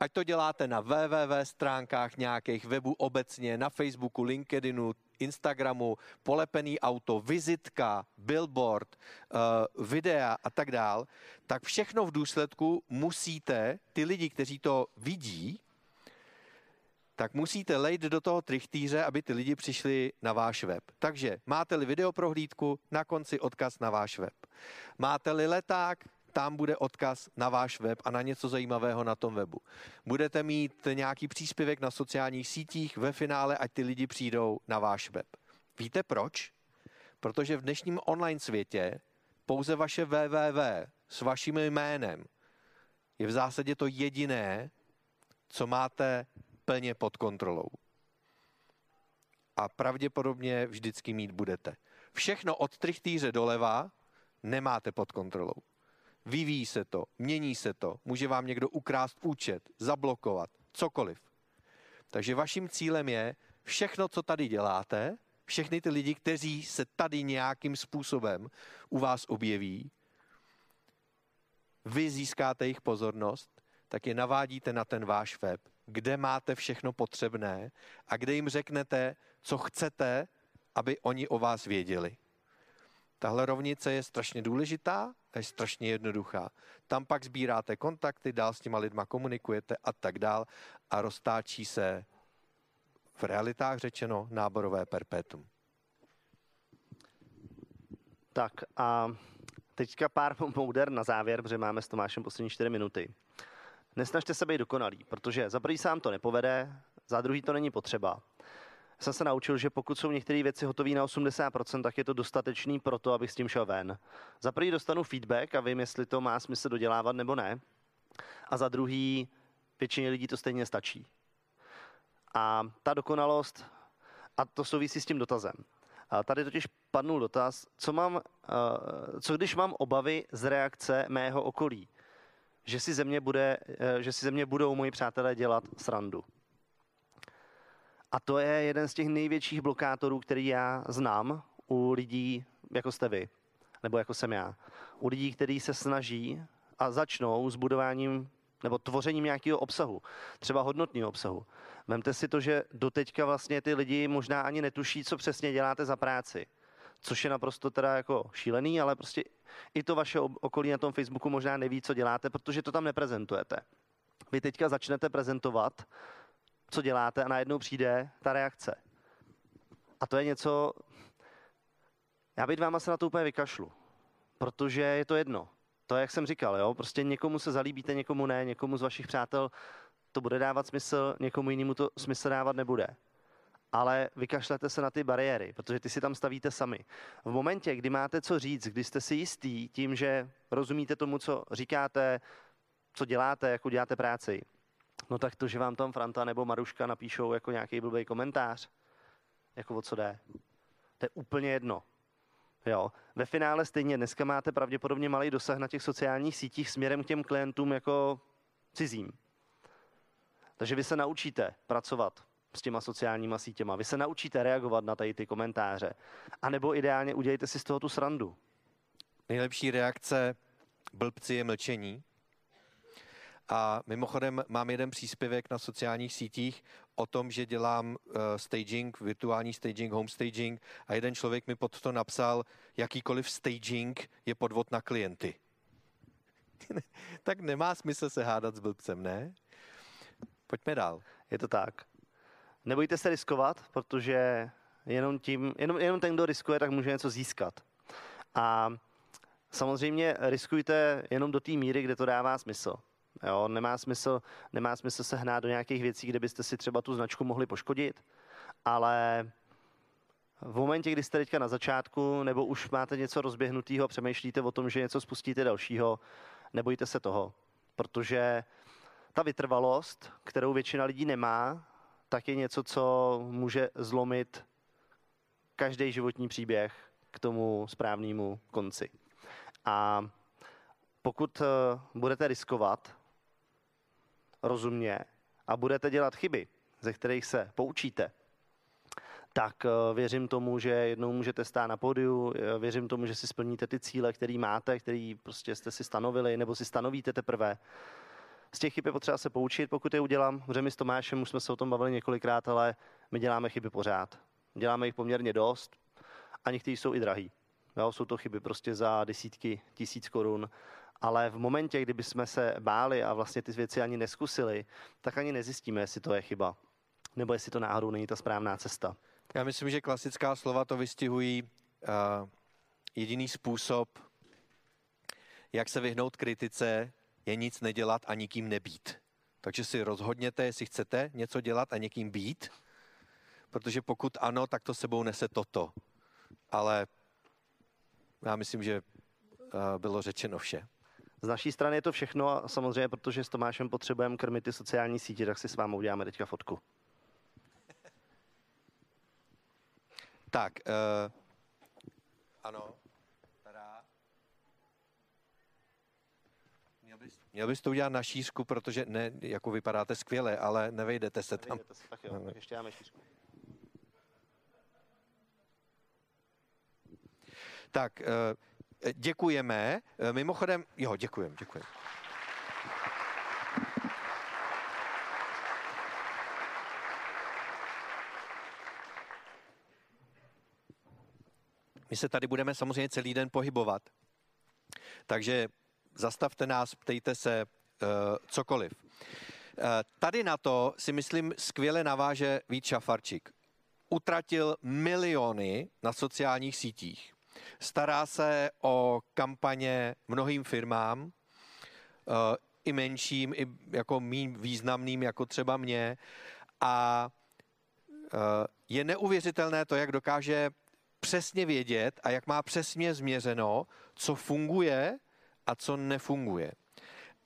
ať to děláte na www stránkách nějakých webů obecně, na Facebooku, LinkedInu, Instagramu, polepený auto, vizitka, billboard, uh, videa a tak dál, tak všechno v důsledku musíte, ty lidi, kteří to vidí, tak musíte lejt do toho trichtýře, aby ty lidi přišli na váš web. Takže máte-li videoprohlídku, na konci odkaz na váš web. Máte-li leták, tam bude odkaz na váš web a na něco zajímavého na tom webu. Budete mít nějaký příspěvek na sociálních sítích, ve finále, ať ty lidi přijdou na váš web. Víte proč? Protože v dnešním online světě pouze vaše www s vaším jménem je v zásadě to jediné, co máte plně pod kontrolou. A pravděpodobně vždycky mít budete. Všechno od trichtýře doleva nemáte pod kontrolou. Vyvíjí se to, mění se to, může vám někdo ukrást účet, zablokovat, cokoliv. Takže vaším cílem je všechno, co tady děláte, všechny ty lidi, kteří se tady nějakým způsobem u vás objeví, vy získáte jejich pozornost, tak je navádíte na ten váš web, kde máte všechno potřebné a kde jim řeknete, co chcete, aby oni o vás věděli. Tahle rovnice je strašně důležitá a je strašně jednoduchá. Tam pak sbíráte kontakty, dál s těma lidma komunikujete a tak dál a roztáčí se v realitách řečeno náborové perpetuum. Tak a teďka pár mouder na závěr, protože máme s Tomášem poslední čtyři minuty. Nesnažte se být dokonalý, protože za prvý sám to nepovede, za druhý to není potřeba jsem se naučil, že pokud jsou některé věci hotové na 80%, tak je to dostatečný pro to, abych s tím šel ven. Za prvý dostanu feedback a vím, jestli to má smysl dodělávat nebo ne. A za druhý, většině lidí to stejně stačí. A ta dokonalost, a to souvisí s tím dotazem. A tady totiž padnul dotaz, co, mám, co když mám obavy z reakce mého okolí, že si ze mě, bude, že si ze mě budou moji přátelé dělat srandu. A to je jeden z těch největších blokátorů, který já znám u lidí, jako jste vy, nebo jako jsem já. U lidí, kteří se snaží a začnou s budováním nebo tvořením nějakého obsahu, třeba hodnotného obsahu. Vemte si to, že doteďka vlastně ty lidi možná ani netuší, co přesně děláte za práci. Což je naprosto teda jako šílený, ale prostě i to vaše okolí na tom Facebooku možná neví, co děláte, protože to tam neprezentujete. Vy teďka začnete prezentovat co děláte a najednou přijde ta reakce. A to je něco, já být váma se na to úplně vykašlu, protože je to jedno. To, jak jsem říkal, jo, prostě někomu se zalíbíte, někomu ne, někomu z vašich přátel to bude dávat smysl, někomu jinému to smysl dávat nebude. Ale vykašlete se na ty bariéry, protože ty si tam stavíte sami. V momentě, kdy máte co říct, kdy jste si jistý tím, že rozumíte tomu, co říkáte, co děláte, jak děláte práci, no tak to, že vám tam Franta nebo Maruška napíšou jako nějaký blbý komentář, jako o co jde, to je úplně jedno. Jo. Ve finále stejně dneska máte pravděpodobně malý dosah na těch sociálních sítích směrem k těm klientům jako cizím. Takže vy se naučíte pracovat s těma sociálníma sítěma. Vy se naučíte reagovat na tady ty komentáře. A nebo ideálně udělejte si z toho tu srandu. Nejlepší reakce blbci je mlčení. A mimochodem mám jeden příspěvek na sociálních sítích o tom, že dělám uh, staging, virtuální staging, home staging a jeden člověk mi pod to napsal, jakýkoliv staging je podvod na klienty. tak nemá smysl se hádat s blbcem, ne? Pojďme dál. Je to tak. Nebojte se riskovat, protože jenom, tím, jenom, jenom ten, kdo riskuje, tak může něco získat. A samozřejmě riskujte jenom do té míry, kde to dává smysl. Jo, nemá, smysl, nemá smysl se hnát do nějakých věcí, kde byste si třeba tu značku mohli poškodit, ale v momentě, kdy jste teďka na začátku, nebo už máte něco rozběhnutého přemýšlíte o tom, že něco spustíte dalšího, nebojte se toho, protože ta vytrvalost, kterou většina lidí nemá, tak je něco, co může zlomit každý životní příběh k tomu správnému konci. A pokud eh, budete riskovat rozumně a budete dělat chyby, ze kterých se poučíte, tak eh, věřím tomu, že jednou můžete stát na pódiu, eh, věřím tomu, že si splníte ty cíle, které máte, které prostě jste si stanovili, nebo si stanovíte teprve. Z těch chyb je potřeba se poučit, pokud je udělám. Protože my s Tomášem už jsme se o tom bavili několikrát, ale my děláme chyby pořád. Děláme jich poměrně dost a některé jsou i drahý. Jo, jsou to chyby prostě za desítky tisíc korun ale v momentě, kdyby jsme se báli a vlastně ty věci ani neskusili, tak ani nezjistíme, jestli to je chyba, nebo jestli to náhodou není ta správná cesta. Já myslím, že klasická slova to vystihují uh, jediný způsob, jak se vyhnout kritice, je nic nedělat a nikým nebýt. Takže si rozhodněte, jestli chcete něco dělat a někým být, protože pokud ano, tak to sebou nese toto. Ale já myslím, že uh, bylo řečeno vše. Z naší strany je to všechno a samozřejmě, protože s Tomášem potřebujeme krmit ty sociální sítě, tak si s vámi uděláme teďka fotku. Tak, uh, ano. Tada. Měl bys, měl bys to udělat na šířku, protože ne, jako vypadáte skvěle, ale nevejdete se tam. Nevejdete se, tak jo, tak ještě dáme šířku. Tak, uh, Děkujeme. Eh, mimochodem, jo, děkujeme, děkujeme. My se tady budeme samozřejmě celý den pohybovat. Takže zastavte nás, ptejte se uh, cokoliv. Uh, tady na to si myslím skvěle naváže Vít Šafarčík. Utratil miliony na sociálních sítích Stará se o kampaně mnohým firmám, eh, i menším, i jako mým významným, jako třeba mě. A eh, je neuvěřitelné to, jak dokáže přesně vědět a jak má přesně změřeno, co funguje a co nefunguje.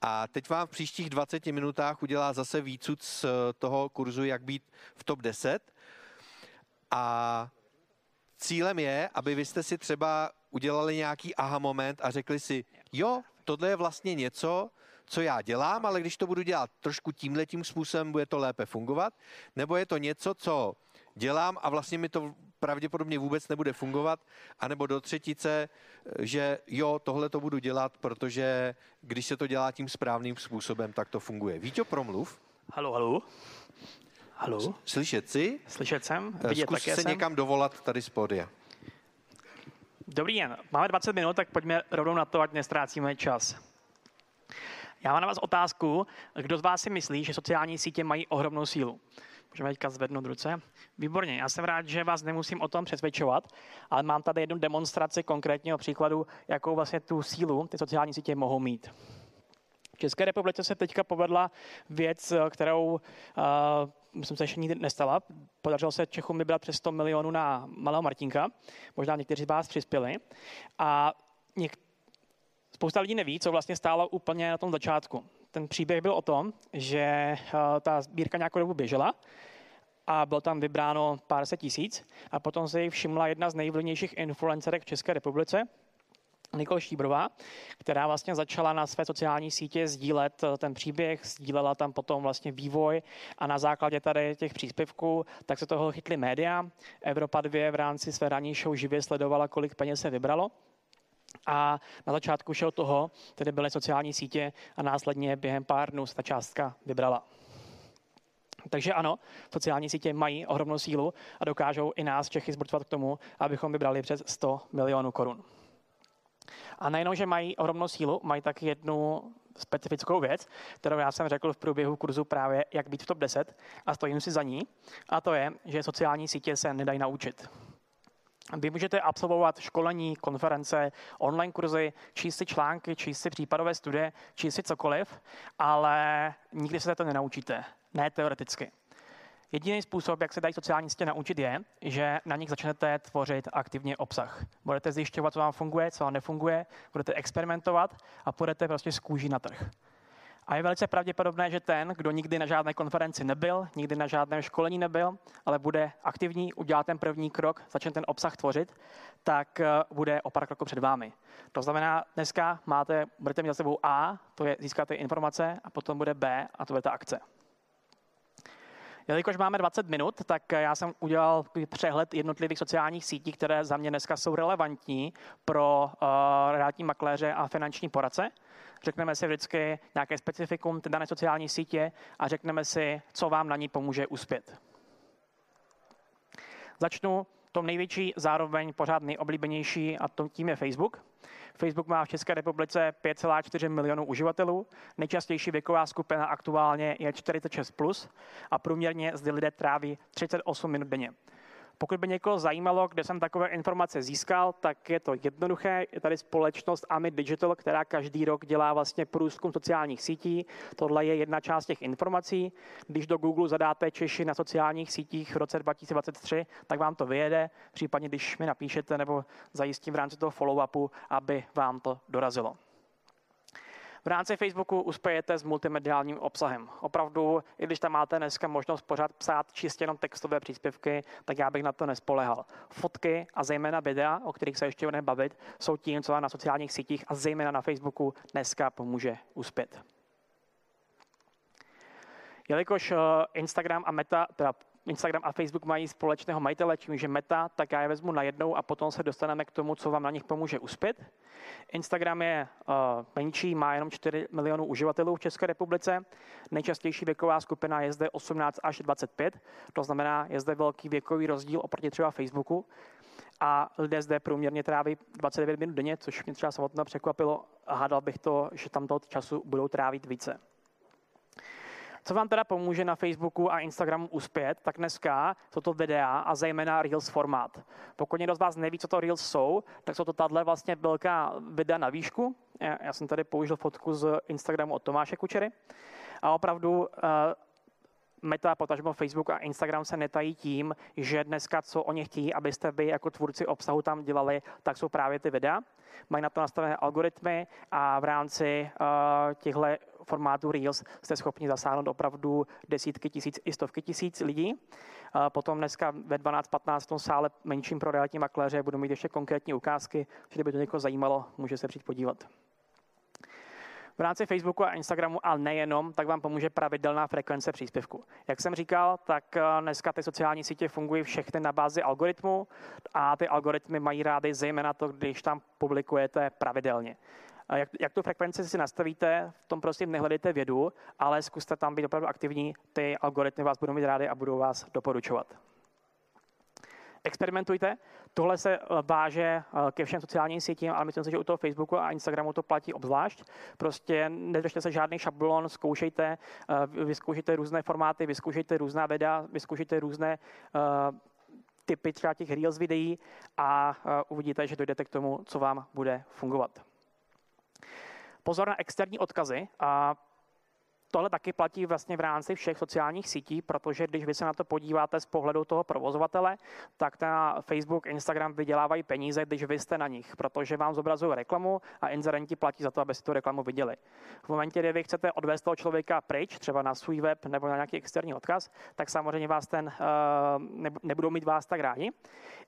A teď vám v příštích 20 minutách udělá zase výcud z toho kurzu, jak být v top 10. A cílem je, aby vy jste si třeba udělali nějaký aha moment a řekli si, jo, tohle je vlastně něco, co já dělám, ale když to budu dělat trošku tímhletím způsobem, bude to lépe fungovat, nebo je to něco, co dělám a vlastně mi to pravděpodobně vůbec nebude fungovat, anebo do třetice, že jo, tohle to budu dělat, protože když se to dělá tím správným způsobem, tak to funguje. Víte, promluv. Halo, halo. Halo. Slyšet si? Slyšet jsem. Eh, Vidět Zkus také se jsem. někam dovolat tady z pódia. Dobrý den. Máme 20 minut, tak pojďme rovnou na to, ať nestrácíme čas. Já mám na vás otázku. Kdo z vás si myslí, že sociální sítě mají ohromnou sílu? Můžeme teďka zvednout ruce. Výborně, já jsem rád, že vás nemusím o tom přesvědčovat, ale mám tady jednu demonstraci konkrétního příkladu, jakou vlastně tu sílu ty sociální sítě mohou mít. České republice se teďka povedla věc, kterou uh, myslím se ještě nikdy nestala. Podařilo se Čechům vybrat přes 100 milionů na malého Martinka. Možná někteří z vás přispěli. A něk- spousta lidí neví, co vlastně stálo úplně na tom začátku. Ten příběh byl o tom, že uh, ta sbírka nějakou dobu běžela a bylo tam vybráno pár set tisíc a potom se jí všimla jedna z nejvlivnějších influencerek v České republice, Nikol Šíbrová, která vlastně začala na své sociální sítě sdílet eh, ten příběh, sdílela tam potom vlastně vývoj a na základě tady těch příspěvků tak se toho chytly média. Evropa 2 v rámci své ranní show živě sledovala, kolik peněz se vybralo. A na začátku všeho toho tedy byly sociální sítě a následně během pár dnů se ta částka vybrala. Takže ano, sociální sítě mají ohromnou sílu a dokážou i nás Čechy zbrcovat k tomu, abychom vybrali přes 100 milionů korun. A nejenom, že mají ohromnou sílu, mají taky jednu specifickou věc, kterou já jsem řekl v průběhu kurzu právě, jak být v top 10 a stojím si za ní. A to je, že sociální sítě se nedají naučit. Vy můžete absolvovat školení, konference, online kurzy, číst si články, číst si případové studie, číst si cokoliv, ale nikdy se to nenaučíte. Ne teoreticky. Jediný způsob, jak se dají sociální sítě naučit, je, že na nich začnete tvořit aktivně obsah. Budete zjišťovat, co vám funguje, co vám nefunguje, budete experimentovat a půjdete prostě z kůží na trh. A je velice pravděpodobné, že ten, kdo nikdy na žádné konferenci nebyl, nikdy na žádném školení nebyl, ale bude aktivní, udělá ten první krok, začne ten obsah tvořit, tak eh, bude o pár kroků před vámi. To znamená, dneska máte, budete mít za sebou A, to je získat ty informace, a potom bude B, a to bude ta akce. Jelikož máme 20 minut, tak já jsem udělal přehled jednotlivých sociálních sítí, které za mě dneska jsou relevantní pro uh, realitní makléře a finanční poradce. Řekneme si vždycky nějaké specifikum té dané sociální sítě a řekneme si, co vám na ní pomůže uspět. Začnu tom největší, zároveň pořád nejoblíbenější a tím je Facebook. Facebook má v České republice 5,4 milionů uživatelů. Nejčastější věková skupina aktuálně je 46+, plus a průměrně zde lidé tráví 38 minut denně. Pokud by někoho zajímalo, kde jsem takové informace získal, tak je to jednoduché. Je tady společnost Ami Digital, která každý rok dělá vlastně průzkum sociálních sítí. Tohle je jedna část těch informací. Když do Google zadáte Češi na sociálních sítích v roce 2023, tak vám to vyjede, případně když mi napíšete nebo zajistím v rámci toho follow-upu, aby vám to dorazilo. V rámci Facebooku uspějete s multimediálním obsahem. Opravdu, i když tam máte dneska možnost pořád psát čistě jenom textové příspěvky, tak já bych na to nespolehal. Fotky a zejména videa, o kterých se ještě budeme bavit, jsou tím, co vám na sociálních sítích a zejména na Facebooku dneska pomůže uspět. Jelikož eh, Instagram a Meta, teda Instagram a Facebook mají společného majitele, čímž je Meta, tak já je vezmu na jednou a potom se dostaneme k tomu, co vám na nich pomůže uspět. Instagram je uh, menší, má jenom 4 milionů uživatelů v České republice. Nejčastější věková skupina je zde 18 až 25, to znamená, je zde velký věkový rozdíl oproti třeba Facebooku. A lidé zde průměrně tráví 29 minut denně, což mě třeba samotné překvapilo hádal bych to, že tam toho času budou trávit více. Co vám teda pomůže na Facebooku a Instagramu uspět, tak dneska jsou to videa a zejména Reels formát. Pokud někdo z vás neví, co to Reels jsou, tak jsou to tahle vlastně velká videa na výšku. Já jsem tady použil fotku z Instagramu od Tomáše Kučery. A opravdu uh, Meta, potažmo Facebook a Instagram se netají tím, že dneska, co oni chtějí, abyste vy jako tvůrci obsahu tam dělali, tak jsou právě ty videa. Mají na to nastavené algoritmy a v rámci uh, těchto formátů Reels jste schopni zasáhnout opravdu desítky tisíc i stovky tisíc lidí. Uh, potom dneska ve 12.15 v tom sále menším pro realitní makléře budu mít ještě konkrétní ukázky, že kdyby to někoho zajímalo, může se přijít podívat. V rámci Facebooku a Instagramu, ale nejenom, tak vám pomůže pravidelná frekvence příspěvku. Jak jsem říkal, tak eh, dneska ty sociální sítě fungují všechny na bázi algoritmu a ty algoritmy mají rády zejména to, když tam publikujete pravidelně. Jak, jak tu frekvenci si nastavíte, v tom prostě nehledejte vědu, ale zkuste tam být opravdu aktivní, ty algoritmy vás budou mít rády a budou vás doporučovat. Experimentujte. Tohle se váže ke všem sociálním sítím, ale myslím si, že u toho Facebooku a Instagramu to platí obzvlášť. Prostě nedržte se žádný šablon, zkoušejte, vyzkoušejte různé formáty, vyzkoušejte různá videa, vyzkoušejte různé typy třeba těch Reels videí a uvidíte, že dojdete k tomu, co vám bude fungovat. Pozor na externí odkazy. A Tohle taky platí vlastně v rámci všech sociálních sítí, protože když vy se na to podíváte z pohledu toho provozovatele, tak na Facebook, Instagram vydělávají peníze, když vy jste na nich, protože vám zobrazují reklamu a inzerenti platí za to, aby si tu reklamu viděli. V momentě, kdy vy chcete odvést toho člověka pryč, třeba na svůj web nebo na nějaký externí odkaz, tak samozřejmě vás ten, uh, nebudou mít vás tak rádi.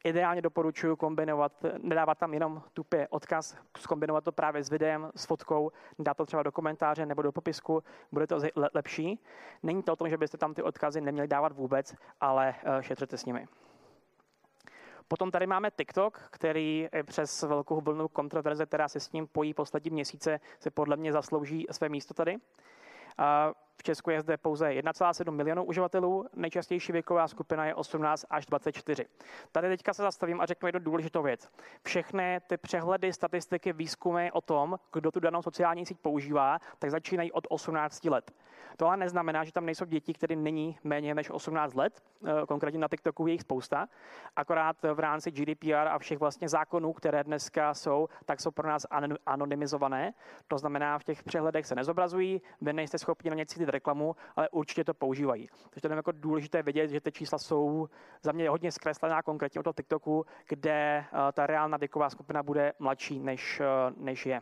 Ideálně doporučuji kombinovat, nedávat tam jenom tupě odkaz, zkombinovat to právě s videem, s fotkou, dát to třeba do komentáře nebo do popisku, bude to lepší. Není to o tom, že byste tam ty odkazy neměli dávat vůbec, ale eh, šetřete s nimi. Potom tady máme TikTok, který přes velkou vlnu kontroverze, která se s ním pojí poslední měsíce, se podle mě zaslouží své místo tady. V Česku je zde pouze 1,7 milionů uživatelů, nejčastější věková skupina je 18 až 24. Tady teďka se zastavím a řeknu jednu důležitou věc. Všechny ty přehledy, statistiky, výzkumy o tom, kdo tu danou sociální síť používá, tak začínají od 18 let. To ale neznamená, že tam nejsou děti, které není méně než 18 let, eh, konkrétně na TikToku je jich spousta, akorát v rámci GDPR a všech vlastně zákonů, které dneska jsou, tak jsou pro nás anonymizované. To znamená, v těch přehledech se nezobrazují, vy nejste schopni na ně cítit reklamu, ale určitě to používají. Takže to je jako důležité vědět, že ty čísla jsou za mě hodně zkreslená, konkrétně o toho TikToku, kde eh, ta reálná věková skupina bude mladší, než, eh, než je.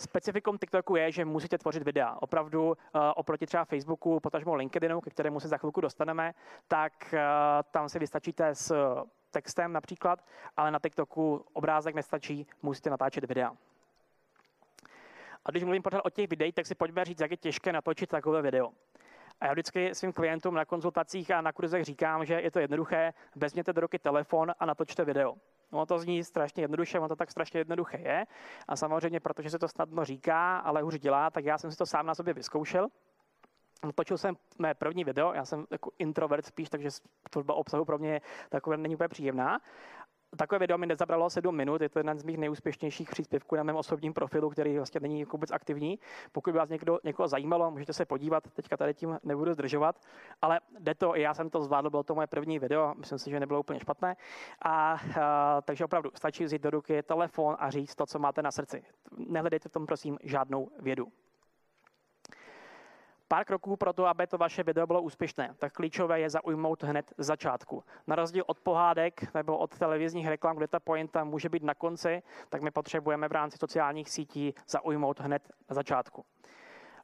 Specifikum TikToku je, že musíte tvořit videa. Opravdu uh, oproti třeba Facebooku, potažmo LinkedInu, ke kterému se za chvilku dostaneme, tak uh, tam si vystačíte s textem například, ale na TikToku obrázek nestačí, musíte natáčet videa. A když mluvím pořád o těch videích, tak si pojďme říct, jak je těžké natočit takové video. A já vždycky svým klientům na konzultacích a na kurzech říkám, že je to jednoduché, vezměte do ruky telefon a natočte video. No to zní strašně jednoduše, ono to tak strašně jednoduché je. A samozřejmě, protože se to snadno říká, ale už dělá, tak já jsem si to sám na sobě vyzkoušel. Točil jsem mé první video, já jsem jako introvert spíš, takže tvorba obsahu pro mě takové není úplně příjemná. Takové video mi nezabralo 7 minut, je to jeden z mých nejúspěšnějších příspěvků na mém osobním profilu, který vlastně není vůbec aktivní. Pokud by vás někdo, někoho zajímalo, můžete se podívat, teďka tady tím nebudu zdržovat, ale jde to, já jsem to zvládl, bylo to moje první video, myslím si, že nebylo úplně špatné. A, a takže opravdu stačí vzít do ruky telefon a říct to, co máte na srdci. Nehledejte v tom, prosím, žádnou vědu pár kroků pro to, aby to vaše video bylo úspěšné, tak klíčové je zaujmout hned z začátku. Na rozdíl od pohádek nebo od televizních reklam, kde ta pointa může být na konci, tak my potřebujeme v rámci sociálních sítí zaujmout hned na začátku.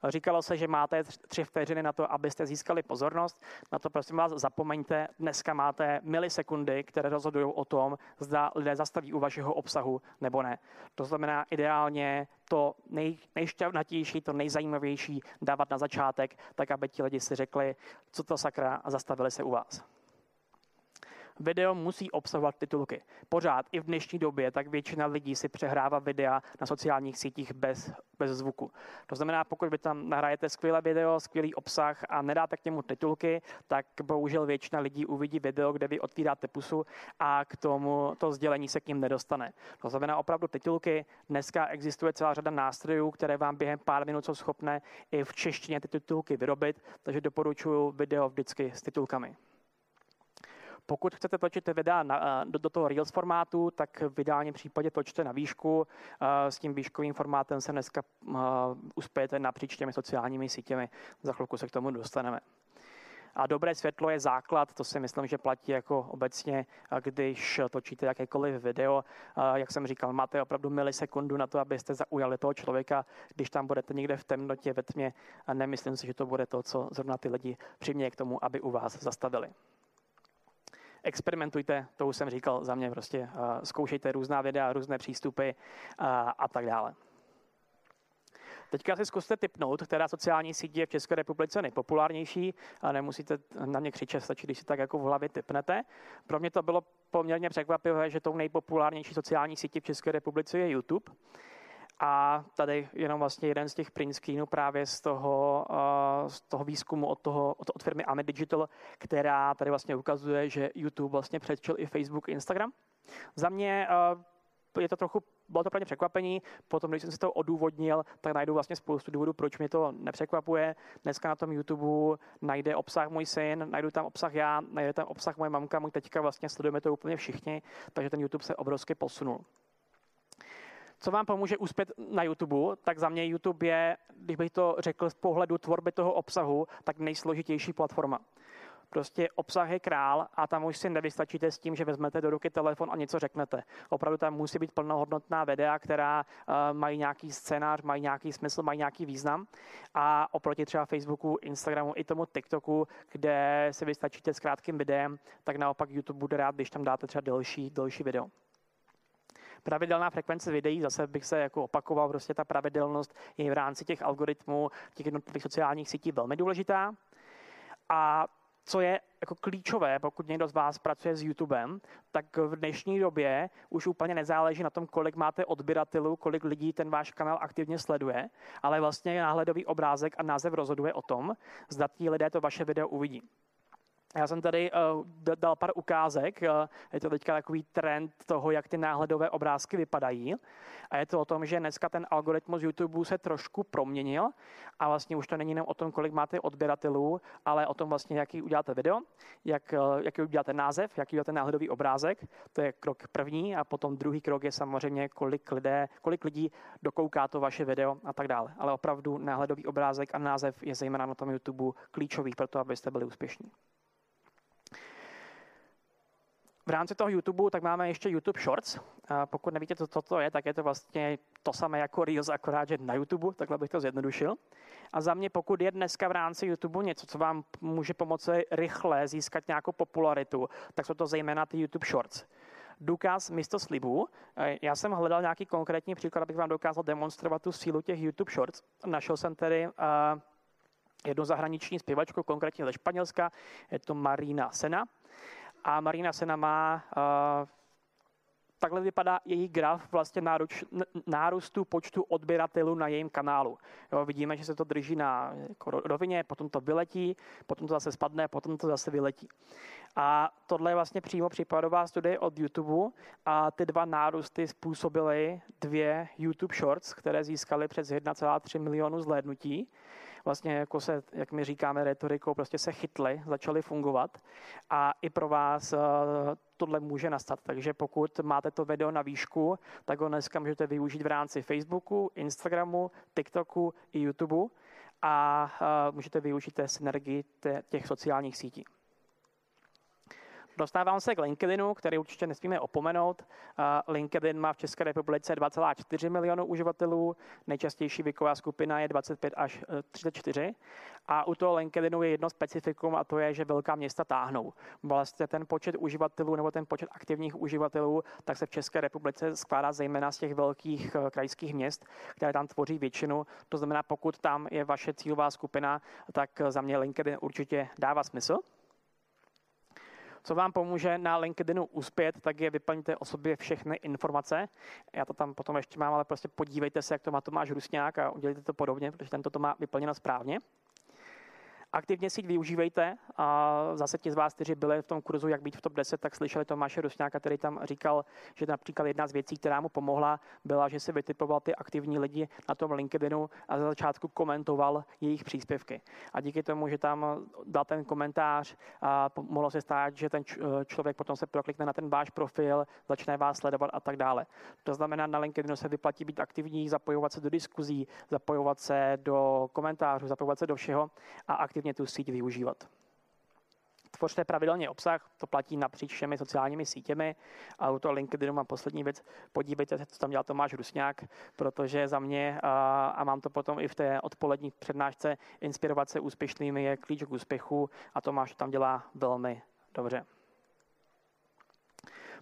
Říkalo se, že máte tři vteřiny na to, abyste získali pozornost. Na to prosím vás zapomeňte. Dneska máte milisekundy, které rozhodují o tom, zda lidé zastaví u vašeho obsahu nebo ne. To znamená ideálně to nej, nejšťavnatější, to nejzajímavější dávat na začátek, tak aby ti lidi si řekli, co to sakra a zastavili se u vás video musí obsahovat titulky. Pořád i v dnešní době tak většina lidí si přehrává videa na sociálních sítích bez, bez zvuku. To znamená, pokud vy tam nahrajete skvělé video, skvělý obsah a nedáte k němu titulky, tak bohužel většina lidí uvidí video, kde vy otvíráte pusu a k tomu to sdělení se k ním nedostane. To znamená opravdu titulky. Dneska existuje celá řada nástrojů, které vám během pár minut jsou schopné i v češtině ty titulky vyrobit, takže doporučuji video vždycky s titulkami. Pokud chcete točit videa na, do, do toho Reels formátu, tak v ideálním případě točte na výšku. S tím výškovým formátem se dneska uspějete napříč těmi sociálními sítěmi. Za chvilku se k tomu dostaneme. A dobré světlo je základ, to si myslím, že platí jako obecně, když točíte jakékoliv video. Jak jsem říkal, máte opravdu milisekundu na to, abyste zaujali toho člověka. Když tam budete někde v temnotě, ve tmě, a nemyslím si, že to bude to, co zrovna ty lidi přiměje k tomu, aby u vás zastavili experimentujte, to už jsem říkal za mě prostě, zkoušejte různá videa, různé přístupy a, a tak dále. Teďka si zkuste typnout, která sociální síť je v České republice nejpopulárnější a nemusíte na mě křičet, stačí, když si tak jako v hlavě typnete. Pro mě to bylo poměrně překvapivé, že tou nejpopulárnější sociální sítí v České republice je YouTube. A tady jenom vlastně jeden z těch print screenů právě z toho, uh, z toho výzkumu od, toho, od, od firmy Ame Digital, která tady vlastně ukazuje, že YouTube vlastně předčil i Facebook, Instagram. Za mě uh, je to trochu, bylo to pro mě překvapení, potom, když jsem si to odůvodnil, tak najdu vlastně spoustu důvodů, proč mě to nepřekvapuje. Dneska na tom YouTube najde obsah můj syn, najdu tam obsah já, najde tam obsah moje mamka, můj teďka, vlastně sledujeme to úplně všichni, takže ten YouTube se obrovsky posunul. Co vám pomůže uspět na YouTube, tak za mě YouTube je, když bych to řekl z pohledu tvorby toho obsahu, tak nejsložitější platforma. Prostě obsah je král a tam už si nevystačíte s tím, že vezmete do ruky telefon a něco řeknete. Opravdu tam musí být plnohodnotná videa, která uh, mají nějaký scénář, mají nějaký smysl, mají nějaký význam. A oproti třeba Facebooku, Instagramu i tomu TikToku, kde si vystačíte s krátkým videem, tak naopak YouTube bude rád, když tam dáte třeba delší, delší video pravidelná frekvence videí, zase bych se jako opakoval, prostě ta pravidelnost je v rámci těch algoritmů, těch jednotlivých sociálních sítí velmi důležitá. A co je jako klíčové, pokud někdo z vás pracuje s YouTubem, tak v dnešní době už úplně nezáleží na tom, kolik máte odběratelů, kolik lidí ten váš kanál aktivně sleduje, ale vlastně náhledový obrázek a název rozhoduje o tom, zda ti lidé to vaše video uvidí. Já jsem tady uh, dal pár ukázek, uh, je to teďka takový trend toho, jak ty náhledové obrázky vypadají. A je to o tom, že dneska ten algoritmus YouTube se trošku proměnil a vlastně už to není jenom o tom, kolik máte odběratelů, ale o tom vlastně, jaký uděláte video, jak, uh, jaký uděláte název, jaký uděláte náhledový obrázek. To je krok první a potom druhý krok je samozřejmě, kolik, lidé, kolik lidí dokouká to vaše video a tak dále. Ale opravdu náhledový obrázek a název je zejména na tom YouTube klíčový pro to, abyste byli úspěšní. V rámci toho YouTube tak máme ještě YouTube Shorts. A pokud nevíte, co to, to je, tak je to vlastně to samé jako Reels, akorát, že na YouTube, takhle bych to zjednodušil. A za mě, pokud je dneska v rámci YouTube něco, co vám může pomoci rychle získat nějakou popularitu, tak jsou to zejména ty YouTube Shorts. Důkaz místo slibů. Já jsem hledal nějaký konkrétní příklad, abych vám dokázal demonstrovat tu sílu těch YouTube Shorts. Našel jsem tedy uh, jednu zahraniční zpěvačku, konkrétně ze Španělska, je to Marina Sena. A Marina Sena má uh, takhle vypadá její graf vlastně náruč, nárůstu počtu odběratelů na jejím kanálu. Jo, vidíme, že se to drží na jako rovině, potom to vyletí, potom to zase spadne, potom to zase vyletí. A tohle je vlastně přímo případová studie od YouTube a ty dva nárůsty způsobily dvě YouTube Shorts, které získaly přes 1,3 milionu zhlédnutí vlastně jako se, jak my říkáme retorikou, prostě se chytli, začali fungovat a i pro vás eh, tohle může nastat. Takže pokud máte to video na výšku, tak ho dneska můžete využít v rámci Facebooku, Instagramu, TikToku i YouTube a můžete využít té synergii těch sociálních sítí. Dostávám se k LinkedInu, který určitě nesmíme opomenout. LinkedIn má v České republice 2,4 milionu uživatelů, nejčastější věková skupina je 25 až 34 e, a u toho LinkedInu je jedno specifikum a to je, že velká města táhnou. Vlastně ten počet uživatelů nebo ten počet aktivních uživatelů, tak se v České republice skládá zejména z těch velkých e, krajských měst, které tam tvoří většinu. To znamená, pokud tam je vaše cílová skupina, tak za mě LinkedIn určitě dává smysl. Co vám pomůže na LinkedInu uspět, tak je vyplňte o sobě všechny informace. Já to tam potom ještě mám, ale prostě podívejte se, jak to má Tomáš Rusňák a udělejte to podobně, protože tento to má vyplněno správně. Aktivně síť využívejte. A zase ti z vás, kteří byli v tom kurzu, jak být v top 10, tak slyšeli Tomáše Rusňáka, který tam říkal, že například jedna z věcí, která mu pomohla, byla, že si vytipoval ty aktivní lidi na tom LinkedInu a za začátku komentoval jejich příspěvky. A díky tomu, že tam dal ten komentář, a mohlo se stát, že ten člověk potom se proklikne na ten váš profil, začne vás sledovat a tak dále. To znamená, na LinkedInu se vyplatí být aktivní, zapojovat se do diskuzí, zapojovat se do komentářů, zapojovat se do všeho a aktivně efektivně tu síť využívat. Tvořte pravidelně obsah, to platí napříč všemi sociálními sítěmi. A u toho LinkedInu mám poslední věc, podívejte se, co tam dělal Tomáš Rusňák, protože za mě, a, a mám to potom i v té odpolední přednášce, inspirovat se úspěšnými je klíč k úspěchu a Tomáš to tam dělá velmi dobře.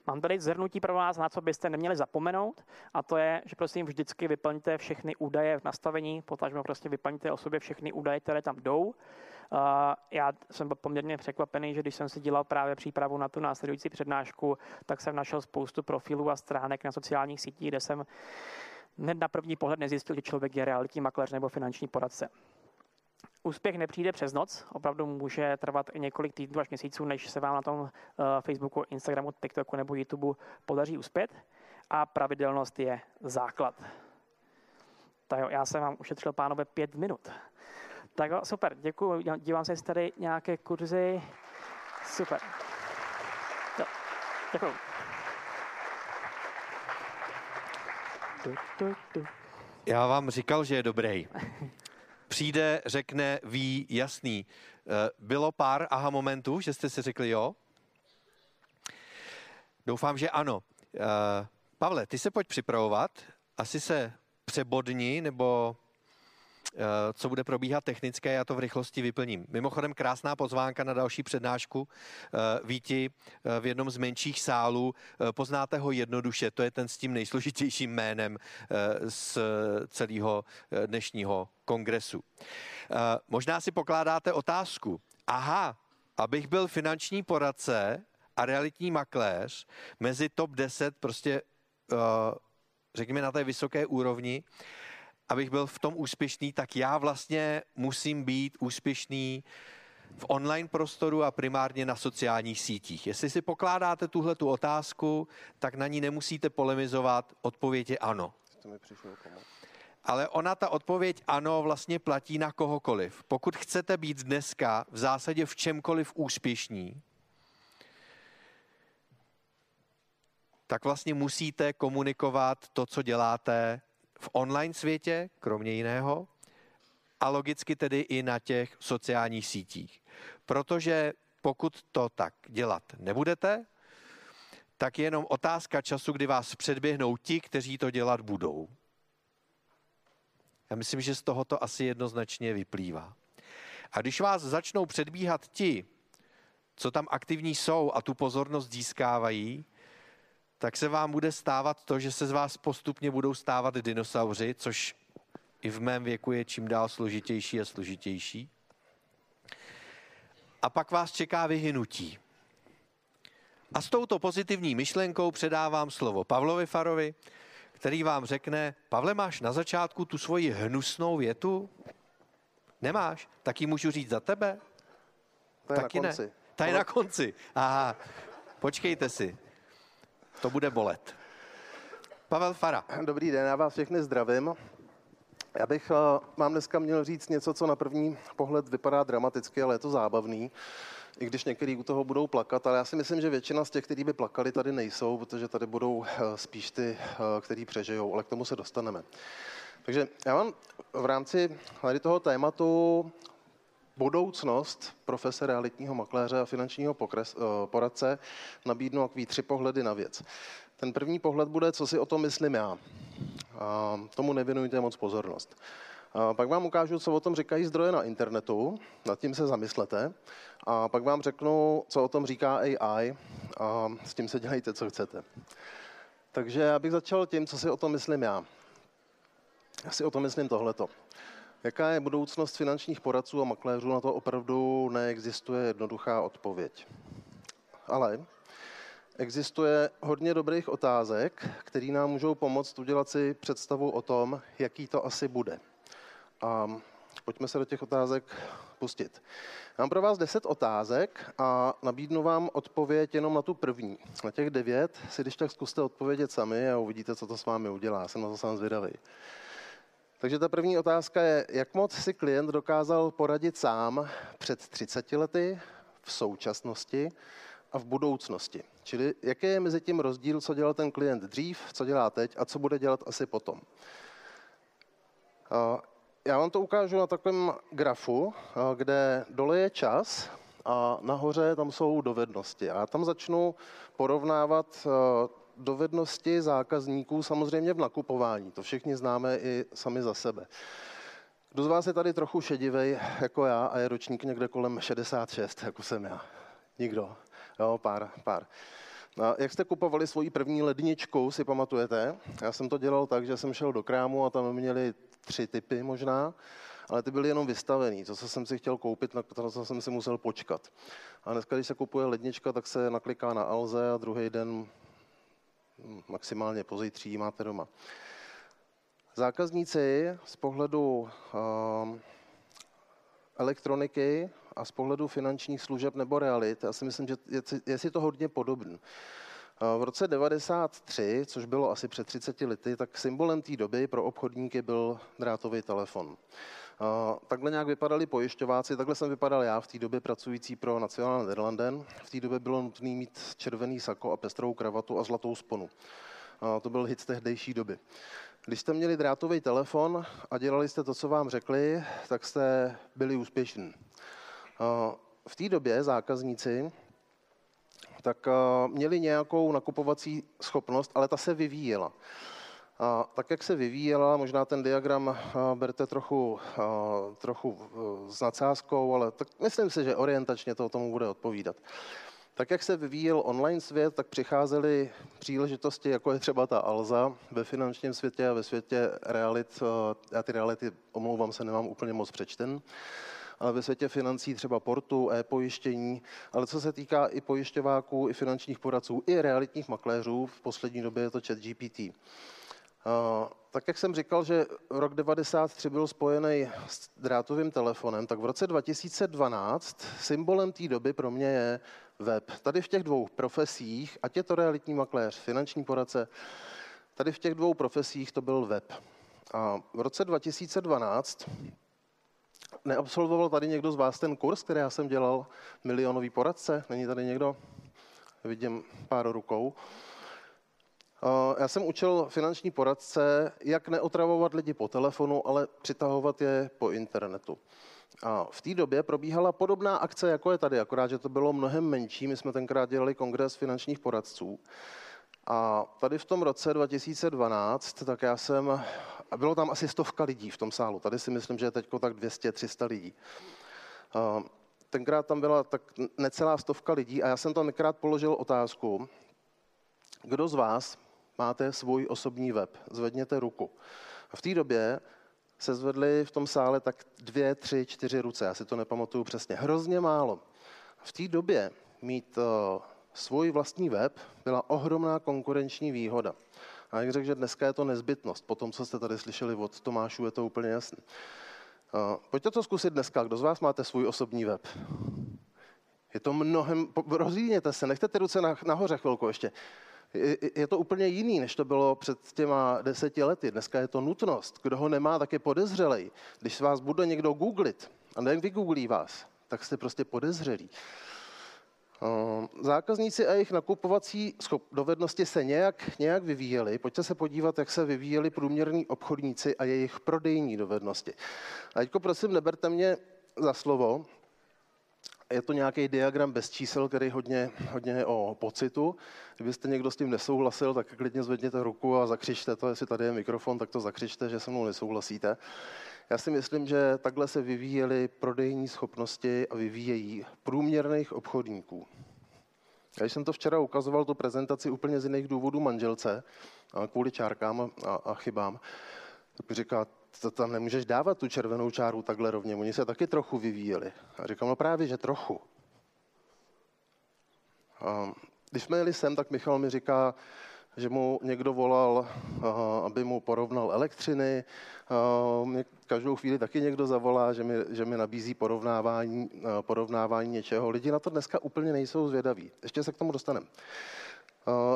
Mám tady zhrnutí pro vás, na co byste neměli zapomenout, a to je, že prosím vždycky vyplňte všechny údaje v nastavení, potažmo prostě vyplňte o sobě všechny údaje, které tam jdou. Já jsem byl poměrně překvapený, že když jsem si dělal právě přípravu na tu následující přednášku, tak jsem našel spoustu profilů a stránek na sociálních sítích, kde jsem hned na první pohled nezjistil, že člověk je realitní makléř nebo finanční poradce. Úspěch nepřijde přes noc, opravdu může trvat i několik týdnů až měsíců, než se vám na tom Facebooku, Instagramu, TikToku nebo YouTube podaří uspět. A pravidelnost je základ. Tak jo, já jsem vám ušetřil, pánové, pět minut. Tak jo, super, děkuji. Dívám se, jestli tady nějaké kurzy. Super. Jo, děkuji. Já vám říkal, že je dobrý. Přijde, řekne, ví, jasný. Eh, bylo pár aha momentů, že jste si řekli jo? Doufám, že ano. Eh, Pavle, ty se pojď připravovat. Asi se přebodni, nebo co bude probíhat technické, já to v rychlosti vyplním. Mimochodem krásná pozvánka na další přednášku. Eh, Víti eh, v jednom z menších sálů, poznáte ho jednoduše, to je ten s tím nejsložitějším jménem z celého dnešního kongresu. Možná si pokládáte otázku, aha, abych byl finanční poradce a realitní makléř mezi top 10 prostě řekněme, na té vysoké úrovni, abych byl v tom úspěšný, tak já vlastně musím být úspěšný v online prostoru a primárně na sociálních sítích. Jestli si pokládáte tuhle tu otázku, tak na ní nemusíte polemizovat, odpověď je ano. Ale ona, ta odpověď ano, vlastně platí na kohokoliv. Pokud chcete být dneska v zásadě v čemkoliv úspěšní, tak vlastně musíte komunikovat to, co děláte v online světě, kromě jiného, a logicky tedy i na těch sociálních sítích. Protože pokud to tak dělat nebudete, tak je jenom otázka času, kdy vás předběhnou ti, kteří to dělat budou. Já myslím, že z toho to asi jednoznačně vyplývá. A když vás začnou předbíhat ti, co tam aktivní jsou a tu pozornost získávají, tak se vám bude stávat to, že se z vás postupně budou stávat dinosauři, což i v mém věku je čím dál složitější a složitější. A pak vás čeká vyhynutí. A s touto pozitivní myšlenkou předávám slovo Pavlovi Farovi, který vám řekne, Pavle, máš na začátku tu svoji hnusnou větu? Nemáš? Tak ji můžu říct za tebe? To je Taky na konci. Ne. Ta je na konci. Aha, počkejte si to bude bolet. Pavel Fara. Dobrý den, já vás všechny zdravím. Já bych uh, vám dneska měl říct něco, co na první pohled vypadá dramaticky, ale je to zábavný. I když některý u toho budou plakat, ale já si myslím, že většina z těch, kteří by plakali, tady nejsou, protože tady budou uh, spíš ty, uh, který přežijou, ale k tomu se dostaneme. Takže já vám v rámci tady toho tématu budoucnost profese realitního makléře a finančního pokres, eh, poradce nabídnu takový tři pohledy na věc. Ten první pohled bude, co si o tom myslím já. A tomu nevěnujte moc pozornost. A pak vám ukážu, co o tom říkají zdroje na internetu, nad tím se zamyslete. A pak vám řeknu, co o tom říká AI a s tím se dělejte, co chcete. Takže já bych začal tím, co si o tom myslím já. Já si o tom myslím tohleto. Jaká je budoucnost finančních poradců a makléřů, na to opravdu neexistuje jednoduchá odpověď. Ale existuje hodně dobrých otázek, které nám můžou pomoct udělat si představu o tom, jaký to asi bude. A pojďme se do těch otázek pustit. Mám pro vás deset otázek a nabídnu vám odpověď jenom na tu první. Na těch devět si když tak zkuste odpovědět sami a uvidíte, co to s vámi udělá. Jsem na to sám zvědavý. Takže ta první otázka je, jak moc si klient dokázal poradit sám před 30 lety, v současnosti a v budoucnosti. Čili jaký je mezi tím rozdíl, co dělal ten klient dřív, co dělá teď a co bude dělat asi potom. Já vám to ukážu na takovém grafu, kde dole je čas a nahoře tam jsou dovednosti. A já tam začnu porovnávat dovednosti zákazníků samozřejmě v nakupování. To všichni známe i sami za sebe. Kdo z vás je tady trochu šedivej jako já a je ročník někde kolem 66, jako jsem já? Nikdo? Jo, pár, pár. A jak jste kupovali svoji první ledničku, si pamatujete? Já jsem to dělal tak, že jsem šel do krámu a tam měli tři typy možná, ale ty byly jenom vystavený. To, co jsem si chtěl koupit, na to, co jsem si musel počkat. A dneska, když se kupuje lednička, tak se nakliká na Alze a druhý den maximálně pozítří máte doma. Zákazníci z pohledu uh, elektroniky a z pohledu finančních služeb nebo realit, já si myslím, že je, si to hodně podobný. V roce 93, což bylo asi před 30 lety, tak symbolem té doby pro obchodníky byl drátový telefon. Takhle nějak vypadali pojišťováci, takhle jsem vypadal já v té době pracující pro Nacional Nederlanden. V té době bylo nutné mít červený sako a pestrou kravatu a zlatou sponu. To byl hit z tehdejší doby. Když jste měli drátový telefon a dělali jste to, co vám řekli, tak jste byli úspěšní. V té době zákazníci tak měli nějakou nakupovací schopnost, ale ta se vyvíjela. A tak, jak se vyvíjela, možná ten diagram berte trochu, trochu s nadsázkou, ale tak myslím si, že orientačně to tomu bude odpovídat. Tak, jak se vyvíjel online svět, tak přicházely příležitosti, jako je třeba ta Alza ve finančním světě a ve světě realit. Já ty reality, omlouvám se, nemám úplně moc přečten ale ve světě financí třeba portu, e-pojištění, ale co se týká i pojišťováků, i finančních poradců, i realitních makléřů, v poslední době je to chat GPT. Tak jak jsem říkal, že rok 93 byl spojený s drátovým telefonem, tak v roce 2012 symbolem té doby pro mě je web. Tady v těch dvou profesích, ať je to realitní makléř, finanční poradce, tady v těch dvou profesích to byl web. A v roce 2012 neabsolvoval tady někdo z vás ten kurz, který já jsem dělal, milionový poradce? Není tady někdo? Vidím pár rukou. Já jsem učil finanční poradce, jak neotravovat lidi po telefonu, ale přitahovat je po internetu. A v té době probíhala podobná akce, jako je tady, akorát, že to bylo mnohem menší. My jsme tenkrát dělali kongres finančních poradců. A tady v tom roce 2012, tak já jsem, a bylo tam asi stovka lidí v tom sálu, tady si myslím, že je teď tak 200-300 lidí. Tenkrát tam byla tak necelá stovka lidí a já jsem tam nekrát položil otázku, kdo z vás máte svůj osobní web? Zvedněte ruku. A v té době se zvedly v tom sále tak dvě, tři, čtyři ruce. Já si to nepamatuju přesně. Hrozně málo. V té době mít uh, svůj vlastní web byla ohromná konkurenční výhoda. A jak řekl, že dneska je to nezbytnost. Po tom, co jste tady slyšeli od Tomášů, je to úplně jasné. Uh, pojďte to zkusit dneska. Kdo z vás máte svůj osobní web? Je to mnohem... Rozvíjněte se, nechte ty ruce nahoře chvilku ještě je to úplně jiný, než to bylo před těma deseti lety. Dneska je to nutnost. Kdo ho nemá, tak je podezřelej. Když vás bude někdo googlit, a nejen vygooglí vás, tak jste prostě podezřelí. Ehm, zákazníci a jejich nakupovací dovednosti se nějak, nějak vyvíjely. Pojďte se podívat, jak se vyvíjeli průměrní obchodníci a jejich prodejní dovednosti. A teďko prosím, neberte mě za slovo, je to nějaký diagram bez čísel, který hodně, hodně je o pocitu. Kdybyste někdo s tím nesouhlasil, tak klidně zvedněte ruku a zakřičte to, jestli tady je mikrofon, tak to zakřičte, že se mnou nesouhlasíte. Já si myslím, že takhle se vyvíjely prodejní schopnosti a vyvíjejí průměrných obchodníků. Já jsem to včera ukazoval, tu prezentaci úplně z jiných důvodů manželce, kvůli čárkám a, a chybám, tak říká, to tam nemůžeš dávat tu červenou čáru takhle rovně, oni se taky trochu vyvíjeli. A říkám, no právě, že trochu. A když jsme jeli sem, tak Michal mi říká, že mu někdo volal, aby mu porovnal elektřiny. Mě každou chvíli taky někdo zavolá, že mi, že mi nabízí porovnávání, porovnávání něčeho. Lidi na to dneska úplně nejsou zvědaví. Ještě se k tomu dostaneme.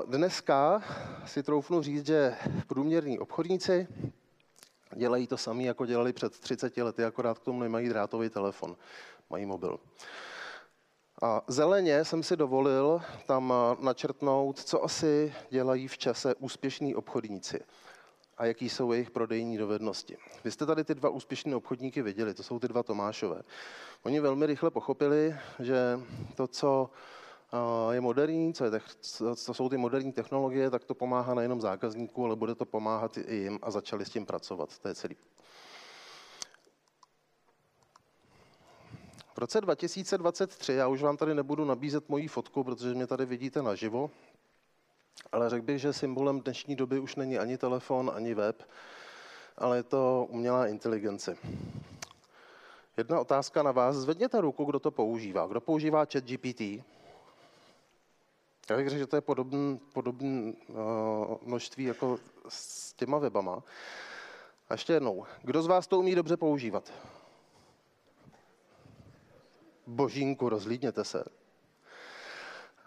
Dneska si troufnu říct, že průměrní obchodníci dělají to sami, jako dělali před 30 lety, akorát k tomu nemají drátový telefon, mají mobil. A zeleně jsem si dovolil tam načrtnout, co asi dělají v čase úspěšní obchodníci a jaký jsou jejich prodejní dovednosti. Vy jste tady ty dva úspěšné obchodníky viděli, to jsou ty dva Tomášové. Oni velmi rychle pochopili, že to, co je moderní, co, je, co jsou ty moderní technologie, tak to pomáhá nejenom zákazníků, ale bude to pomáhat i jim a začali s tím pracovat. To je celý. V roce 2023, já už vám tady nebudu nabízet moji fotku, protože mě tady vidíte naživo, ale řekl bych, že symbolem dnešní doby už není ani telefon, ani web, ale je to umělá inteligence. Jedna otázka na vás. Zvedněte ruku, kdo to používá. Kdo používá chat GPT? Já bych řekl, že to je podobné podobný, uh, množství jako s těma webama. A ještě jednou, kdo z vás to umí dobře používat? Božínku, rozlídněte se.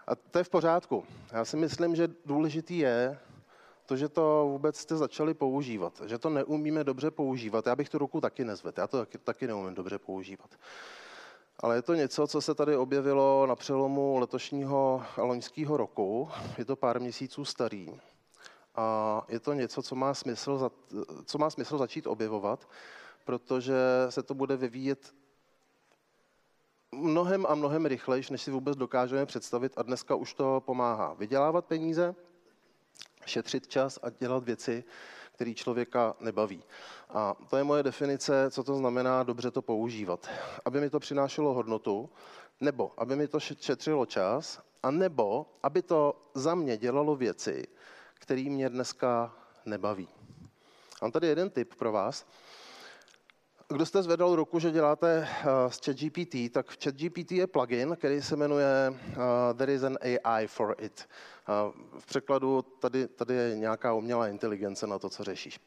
A to je v pořádku. Já si myslím, že důležitý je to, že to vůbec jste začali používat, že to neumíme dobře používat. Já bych tu ruku taky nezvedl, já to taky, taky neumím dobře používat. Ale je to něco, co se tady objevilo na přelomu letošního a loňského roku. Je to pár měsíců starý. A je to něco, co má smysl, co má smysl začít objevovat, protože se to bude vyvíjet mnohem a mnohem rychlejš, než si vůbec dokážeme představit a dneska už to pomáhá vydělávat peníze, šetřit čas a dělat věci, které člověka nebaví. A to je moje definice, co to znamená dobře to používat. Aby mi to přinášelo hodnotu, nebo aby mi to šetřilo čas, a nebo aby to za mě dělalo věci, které mě dneska nebaví. Mám tady jeden tip pro vás. Kdo jste zvedal ruku, že děláte s uh, ChatGPT, tak v ChatGPT je plugin, který se jmenuje uh, There is an AI for it. Uh, v překladu tady, tady je nějaká umělá inteligence na to, co řešíš.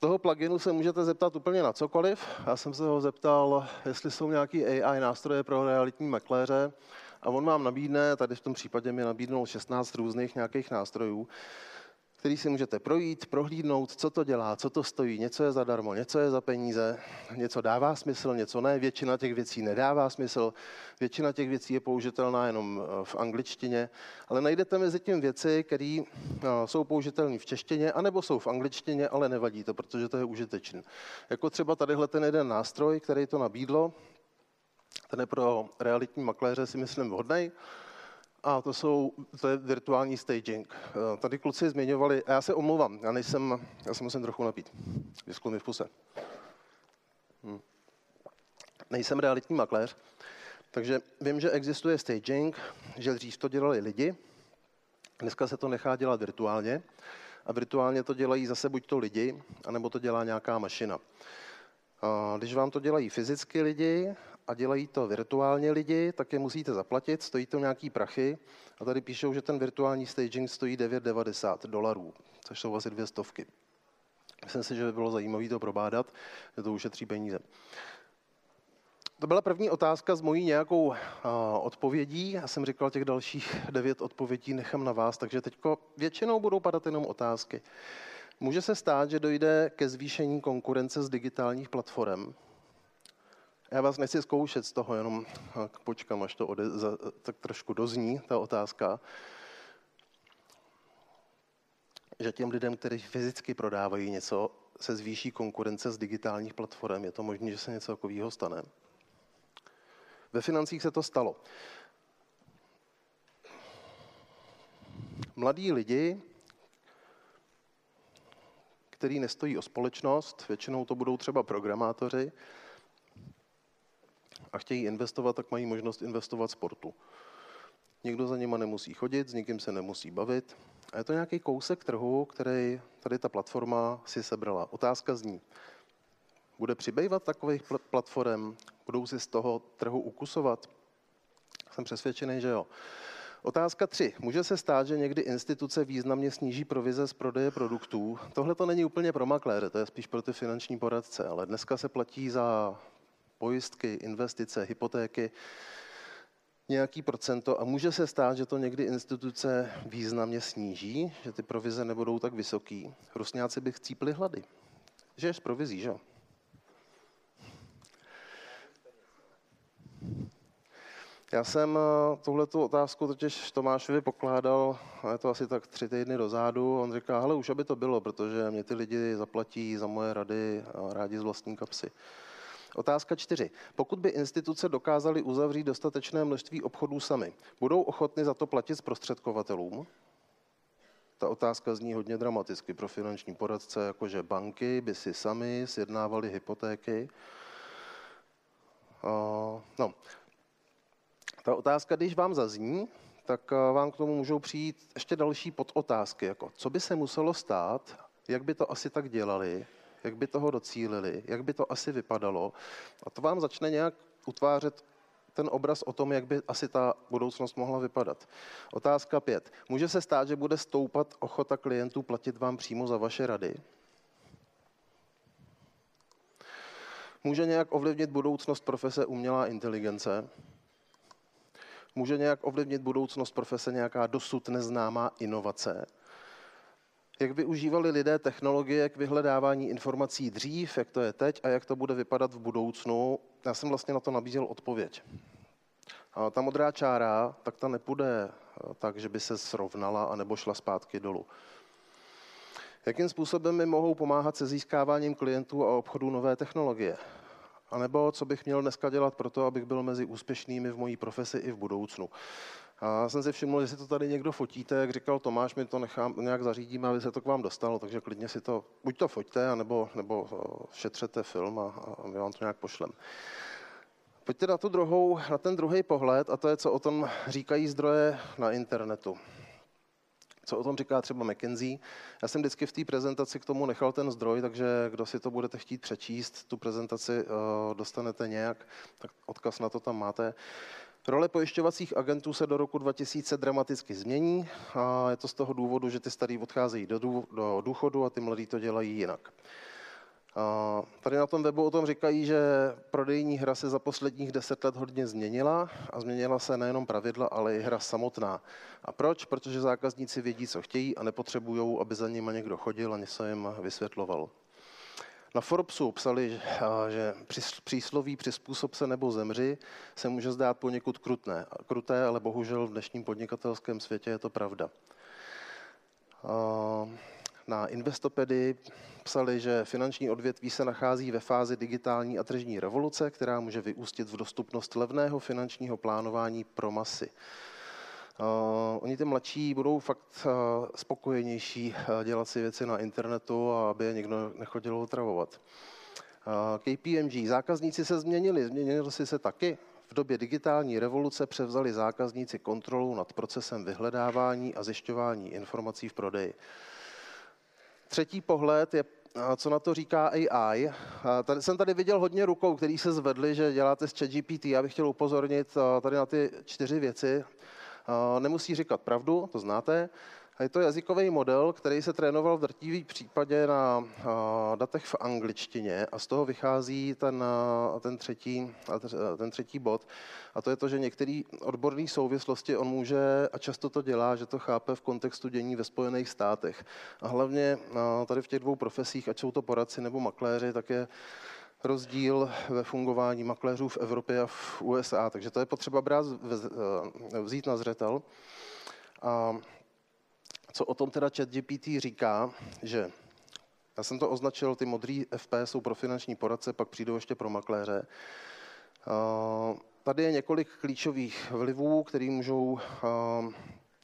Toho pluginu se můžete zeptat úplně na cokoliv. Já jsem se ho zeptal, jestli jsou nějaký AI nástroje pro realitní makléře a on vám nabídne, tady v tom případě mi nabídnul 16 různých nějakých nástrojů, který si můžete projít, prohlídnout, co to dělá, co to stojí, něco je zadarmo, něco je za peníze, něco dává smysl, něco ne, většina těch věcí nedává smysl, většina těch věcí je použitelná jenom eh, v angličtině, ale najdete mezi tím věci, které eh, jsou použitelné v češtině, anebo jsou v angličtině, ale nevadí to, protože to je užitečné. Jako třeba tadyhle ten jeden nástroj, který to nabídlo, ten je pro realitní makléře si myslím vhodný. A to, jsou, to je virtuální staging. Eh, tady kluci zmiňovali, a já se omlouvám, já nejsem, já se musím trochu napít. Vysklu mi v puse. Hm. Nejsem realitní makléř, takže vím, že existuje staging, že dřív to dělali lidi, dneska se to nechá dělat virtuálně a virtuálně to dělají zase buď to lidi, anebo to dělá nějaká mašina. Když vám to dělají fyzicky lidi a dělají to virtuálně lidi, tak je musíte zaplatit, stojí to nějaký prachy a tady píšou, že ten virtuální staging stojí 9,90 dolarů, což jsou asi dvě stovky. Myslím si, že by bylo zajímavé to probádat, že to ušetří peníze. To byla první otázka s mojí nějakou uh, odpovědí. Já jsem říkal, těch dalších devět odpovědí nechám na vás, takže teď většinou budou padat jenom otázky. Může se stát, že dojde ke zvýšení konkurence z digitálních platform, já vás nechci zkoušet z toho, jenom počkám, až to ode, za, tak trošku dozní, ta otázka. Že těm lidem, kteří fyzicky prodávají něco, se zvýší konkurence z digitálních platform. Je to možné, že se něco takového stane? Ve financích se to stalo. Mladí lidi, kteří nestojí o společnost, většinou to budou třeba programátoři, a chtějí investovat, tak mají možnost investovat sportu. Nikdo za nima nemusí chodit, s nikým se nemusí bavit. A je to nějaký kousek trhu, který tady ta platforma si sebrala. Otázka zní, bude přibývat takových platform? Budou si z toho trhu ukusovat? Jsem přesvědčený, že jo. Otázka tři. Může se stát, že někdy instituce významně sníží provize z prodeje produktů? Tohle to není úplně pro makléře, to je spíš pro ty finanční poradce, ale dneska se platí za pojistky, investice, hypotéky, nějaký procento a může se stát, že to někdy instituce významně sníží, že ty provize nebudou tak vysoký. Rusňáci by chcípli hlady. Že je z provizí, že Já jsem eh, tuhle otázku totiž Tomášovi pokládal, je to asi tak tři týdny dozadu. On říká, hele, už aby to bylo, protože mě ty lidi zaplatí za moje rady a rádi z vlastní kapsy. Otázka čtyři. Pokud by instituce dokázaly uzavřít dostatečné množství obchodů sami, budou ochotny za to platit zprostředkovatelům? Ta otázka zní hodně dramaticky pro finanční poradce, jakože banky by si sami sjednávaly hypotéky. Uh, no. Ta otázka, když vám zazní, tak vám k tomu můžou přijít ještě další podotázky, jako co by se muselo stát, jak by to asi tak dělali, jak by toho docílili, jak by to asi vypadalo. A to vám začne nějak utvářet ten obraz o tom, jak by asi ta budoucnost mohla vypadat. Otázka pět. Může se stát, že bude stoupat ochota klientů platit vám přímo za vaše rady? Může nějak ovlivnit budoucnost profese umělá inteligence? Může nějak ovlivnit budoucnost profese nějaká dosud neznámá inovace? Jak využívali lidé technologie k vyhledávání informací dřív, jak to je teď a jak to bude vypadat v budoucnu? Já jsem vlastně na to nabízel odpověď. A ta modrá čára, tak ta nepůjde eh, tak, že by se srovnala anebo šla zpátky dolů. Jakým způsobem mi mohou pomáhat se získáváním klientů a obchodů nové technologie? A nebo co bych měl dneska dělat pro to, abych byl mezi úspěšnými v mojí profesi i v budoucnu? A jsem si všiml, že si to tady někdo fotíte, jak říkal Tomáš, my to nechám, nějak zařídíme, aby se to k vám dostalo, takže klidně si to, buď to foťte, anebo, nebo eh, šetřete film a, a my vám to nějak pošlem. Pojďte na, tu druhou, na ten druhý pohled, a to je, co o tom říkají zdroje na internetu. Co o tom říká třeba McKinsey. Já jsem vždycky v té prezentaci k tomu nechal ten zdroj, takže kdo si to budete chtít přečíst, tu prezentaci uh, dostanete nějak, tak odkaz na to tam máte. Role pojišťovacích agentů se do roku 2000 dramaticky změní a je to z toho důvodu, že ty starý odcházejí do, důchodu a ty mladí to dělají jinak. Tady na tom webu o tom říkají, že prodejní hra se za posledních deset let hodně změnila a změnila se nejenom pravidla, ale i hra samotná. A proč? Protože zákazníci vědí, co chtějí a nepotřebují, aby za nimi někdo chodil a něco jim vysvětloval. Na Forbesu psali, že přísloví přizpůsob se nebo zemři se může zdát poněkud krutné, kruté, ale bohužel v dnešním podnikatelském světě je to pravda. Na Investopedy psali, že finanční odvětví se nachází ve fázi digitální a tržní revoluce, která může vyústit v dostupnost levného finančního plánování pro masy. Uh, oni ty mladší budou fakt uh, spokojenější uh, dělat si věci na internetu a aby je někdo nechodil otravovat. Uh, KPMG, zákazníci se změnili, změnili si se taky. V době digitální revoluce převzali zákazníci kontrolu nad procesem vyhledávání a zjišťování informací v prodeji. Třetí pohled je, co na to říká AI. Tady jsem tady viděl hodně rukou, který se zvedli, že děláte s ChatGPT. Já bych chtěl upozornit tady na ty čtyři věci. Nemusí říkat pravdu, to znáte. Je to jazykový model, který se trénoval v drtivý případě na datech v angličtině a z toho vychází ten, ten, třetí, ten třetí bod. A to je to, že některé odborné souvislosti on může, a často to dělá, že to chápe v kontextu dění ve Spojených státech. A hlavně tady v těch dvou profesích, ať jsou to poradci nebo makléři, tak je rozdíl ve fungování makléřů v Evropě a v USA. Takže to je potřeba brát, vzít na zřetel. A co o tom teda ChatGPT říká, že já jsem to označil, ty modrý FP jsou pro finanční poradce, pak přijdou ještě pro makléře. Tady je několik klíčových vlivů, které můžou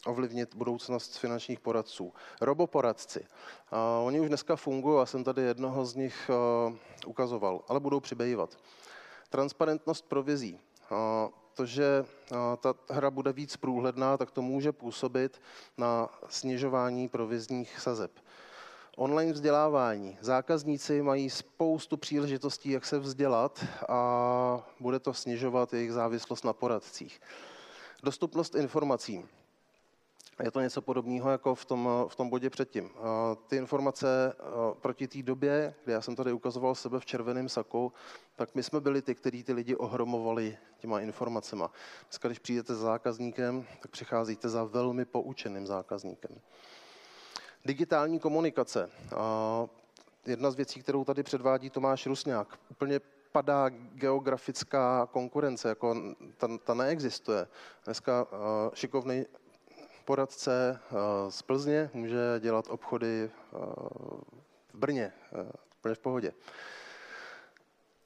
ovlivnit budoucnost finančních poradců. Roboporadci. Oni už dneska fungují, já jsem tady jednoho z nich ukazoval, ale budou přibývat. Transparentnost provizí to, že ta hra bude víc průhledná, tak to může působit na snižování provizních sazeb. Online vzdělávání. Zákazníci mají spoustu příležitostí, jak se vzdělat a bude to snižovat jejich závislost na poradcích. Dostupnost informací. Je to něco podobného jako v tom, v tom bodě předtím. Ty informace proti té době, kdy já jsem tady ukazoval sebe v červeném saku, tak my jsme byli ty, kteří ty lidi ohromovali těma informacemi. Dneska, když přijdete za zákazníkem, tak přicházíte za velmi poučeným zákazníkem. Digitální komunikace. Jedna z věcí, kterou tady předvádí Tomáš Rusňák, úplně padá geografická konkurence, jako ta, ta neexistuje. Dneska šikovný poradce eh, z Plzně může dělat obchody eh, v Brně, eh, úplně v pohodě.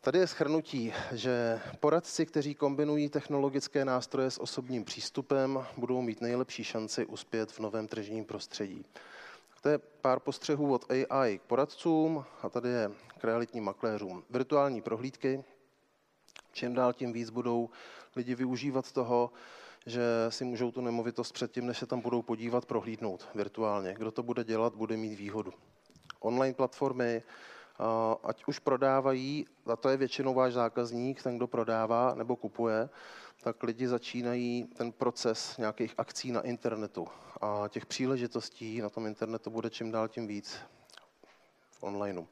Tady je schrnutí, že poradci, kteří kombinují technologické nástroje s osobním přístupem, budou mít nejlepší šanci uspět v novém tržním prostředí. To je pár postřehů od AI k poradcům a tady je k realitním makléřům. Virtuální prohlídky, čím dál tím víc budou lidi využívat toho, že si můžou tu nemovitost předtím, než se tam budou podívat, prohlídnout virtuálně. Kdo to bude dělat, bude mít výhodu. Online platformy, ať už prodávají, a to je většinou váš zákazník, ten, kdo prodává nebo kupuje, tak lidi začínají ten proces nějakých akcí na internetu. A těch příležitostí na tom internetu bude čím dál tím víc v onlineu.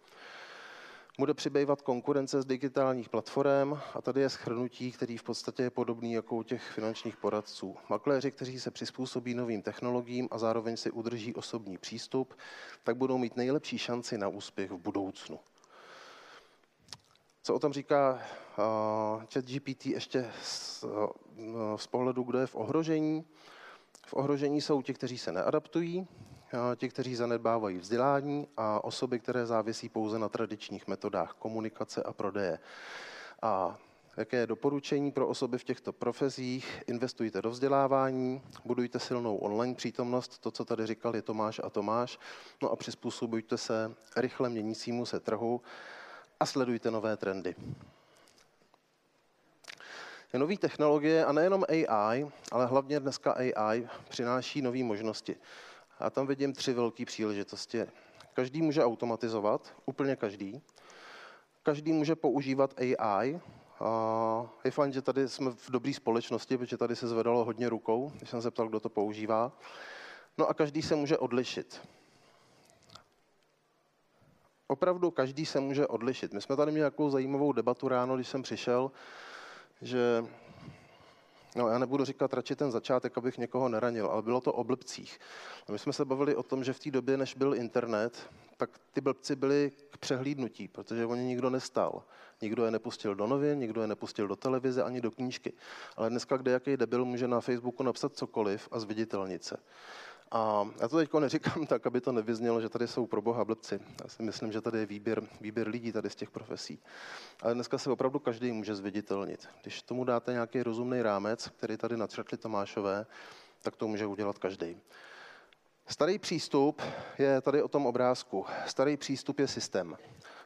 Bude přibývat konkurence z digitálních platform a tady je schrnutí, který v podstatě je podobný jako u těch finančních poradců. Makléři, kteří se přizpůsobí novým technologiím a zároveň si udrží osobní přístup, tak budou mít nejlepší šanci na úspěch v budoucnu. Co o tom říká uh, ChatGPT ještě z, uh, z pohledu, kdo je v ohrožení? V ohrožení jsou ti, kteří se neadaptují, ti, kteří zanedbávají vzdělání a osoby, které závisí pouze na tradičních metodách komunikace a prodeje. A jaké je doporučení pro osoby v těchto profesích? Investujte do vzdělávání, budujte silnou online přítomnost, to, co tady říkali Tomáš a Tomáš, no a přizpůsobujte se rychle měnícímu se trhu a sledujte nové trendy. Nové technologie a nejenom AI, ale hlavně dneska AI přináší nové možnosti. Já tam vidím tři velké příležitosti. Každý může automatizovat, úplně každý. Každý může používat AI. A je fajn, že tady jsme v dobré společnosti, protože tady se zvedalo hodně rukou, když jsem se ptal, kdo to používá. No a každý se může odlišit. Opravdu každý se může odlišit. My jsme tady měli nějakou zajímavou debatu ráno, když jsem přišel, že No, já nebudu říkat radši ten začátek, abych někoho neranil, ale bylo to o blbcích. A my jsme se bavili o tom, že v té době, než byl internet, tak ty blbci byli k přehlídnutí, protože oni nikdo nestal. Nikdo je nepustil do novin, nikdo je nepustil do televize ani do knížky. Ale dneska, kde jaký debil může na Facebooku napsat cokoliv a zviditelnit se. A já to teď neříkám tak, aby to nevyznělo, že tady jsou pro boha blbci. Já si myslím, že tady je výběr, výběr lidí tady z těch profesí. Ale dneska se opravdu každý může zviditelnit. Když tomu dáte nějaký rozumný rámec, který tady načrtli Tomášové, tak to může udělat každý. Starý přístup je tady o tom obrázku. Starý přístup je systém.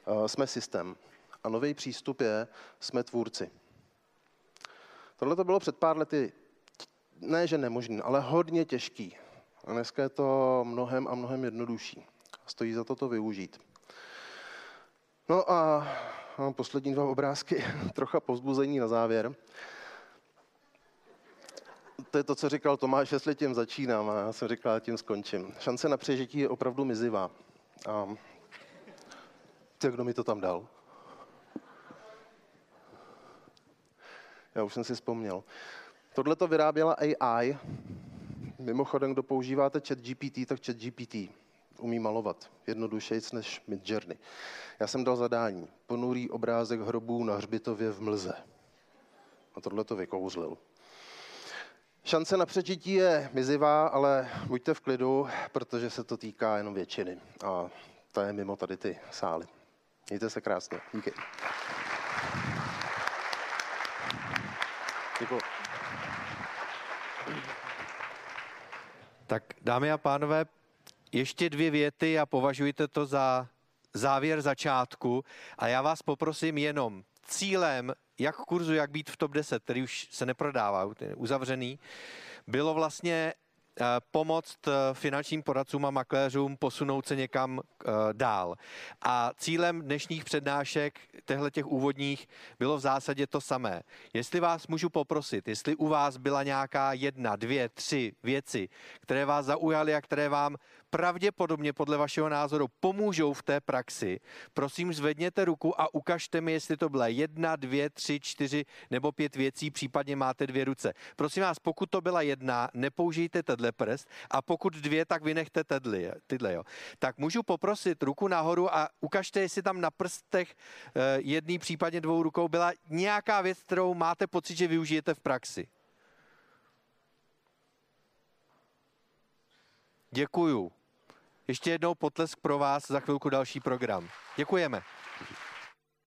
Eh, jsme systém. A nový přístup je jsme tvůrci. Tohle to bylo před pár lety ne, že nemožný, ale hodně těžký. A dneska je to mnohem a mnohem jednodušší. Stojí za to to využít. No a poslední dva obrázky, trocha povzbuzení na závěr. To je to, co říkal Tomáš, jestli tím začínám a já jsem říkal, tím skončím. Šance na přežití je opravdu mizivá. A ty, kdo mi to tam dal? Já už jsem si vzpomněl. Tohle to vyráběla AI, Mimochodem, kdo používáte chat GPT, tak chat GPT umí malovat jednodušejc než Midjourney. Já jsem dal zadání. Ponurý obrázek hrobů na hřbitově v mlze. A tohle to vykouzlil. Šance na přežití je mizivá, ale buďte v klidu, protože se to týká jenom většiny. A ta je mimo tady ty sály. Mějte se krásně. Díky. Děkuji. Tak dámy a pánové, ještě dvě věty a považujte to za závěr začátku. A já vás poprosím jenom cílem jak kurzu, jak být v top 10, který už se neprodává, uzavřený, bylo vlastně pomoct eh, finančním poradcům a makléřům posunout se někam eh, dál. A cílem dnešních přednášek, těchto těch úvodních, bylo v zásadě to samé. Jestli vás můžu poprosit, jestli u vás byla nějaká jedna, dvě, tři věci, které vás zaujaly a které vám pravděpodobně podle vašeho názoru pomůžou v té praxi, prosím zvedněte ruku a ukažte mi, jestli to byla jedna, dvě, tři, čtyři nebo pět věcí, případně máte dvě ruce. Prosím vás, pokud to byla jedna, nepoužijte tenhle prst a pokud dvě, tak vynechte tedly, tyhle. Jo. Tak můžu poprosit ruku nahoru a ukažte, jestli tam na prstech eh, jedný, případně dvou rukou byla nějaká věc, kterou máte pocit, že využijete v praxi. Děkuju. Ještě jednou potlesk pro vás, za chvilku další program. Děkujeme.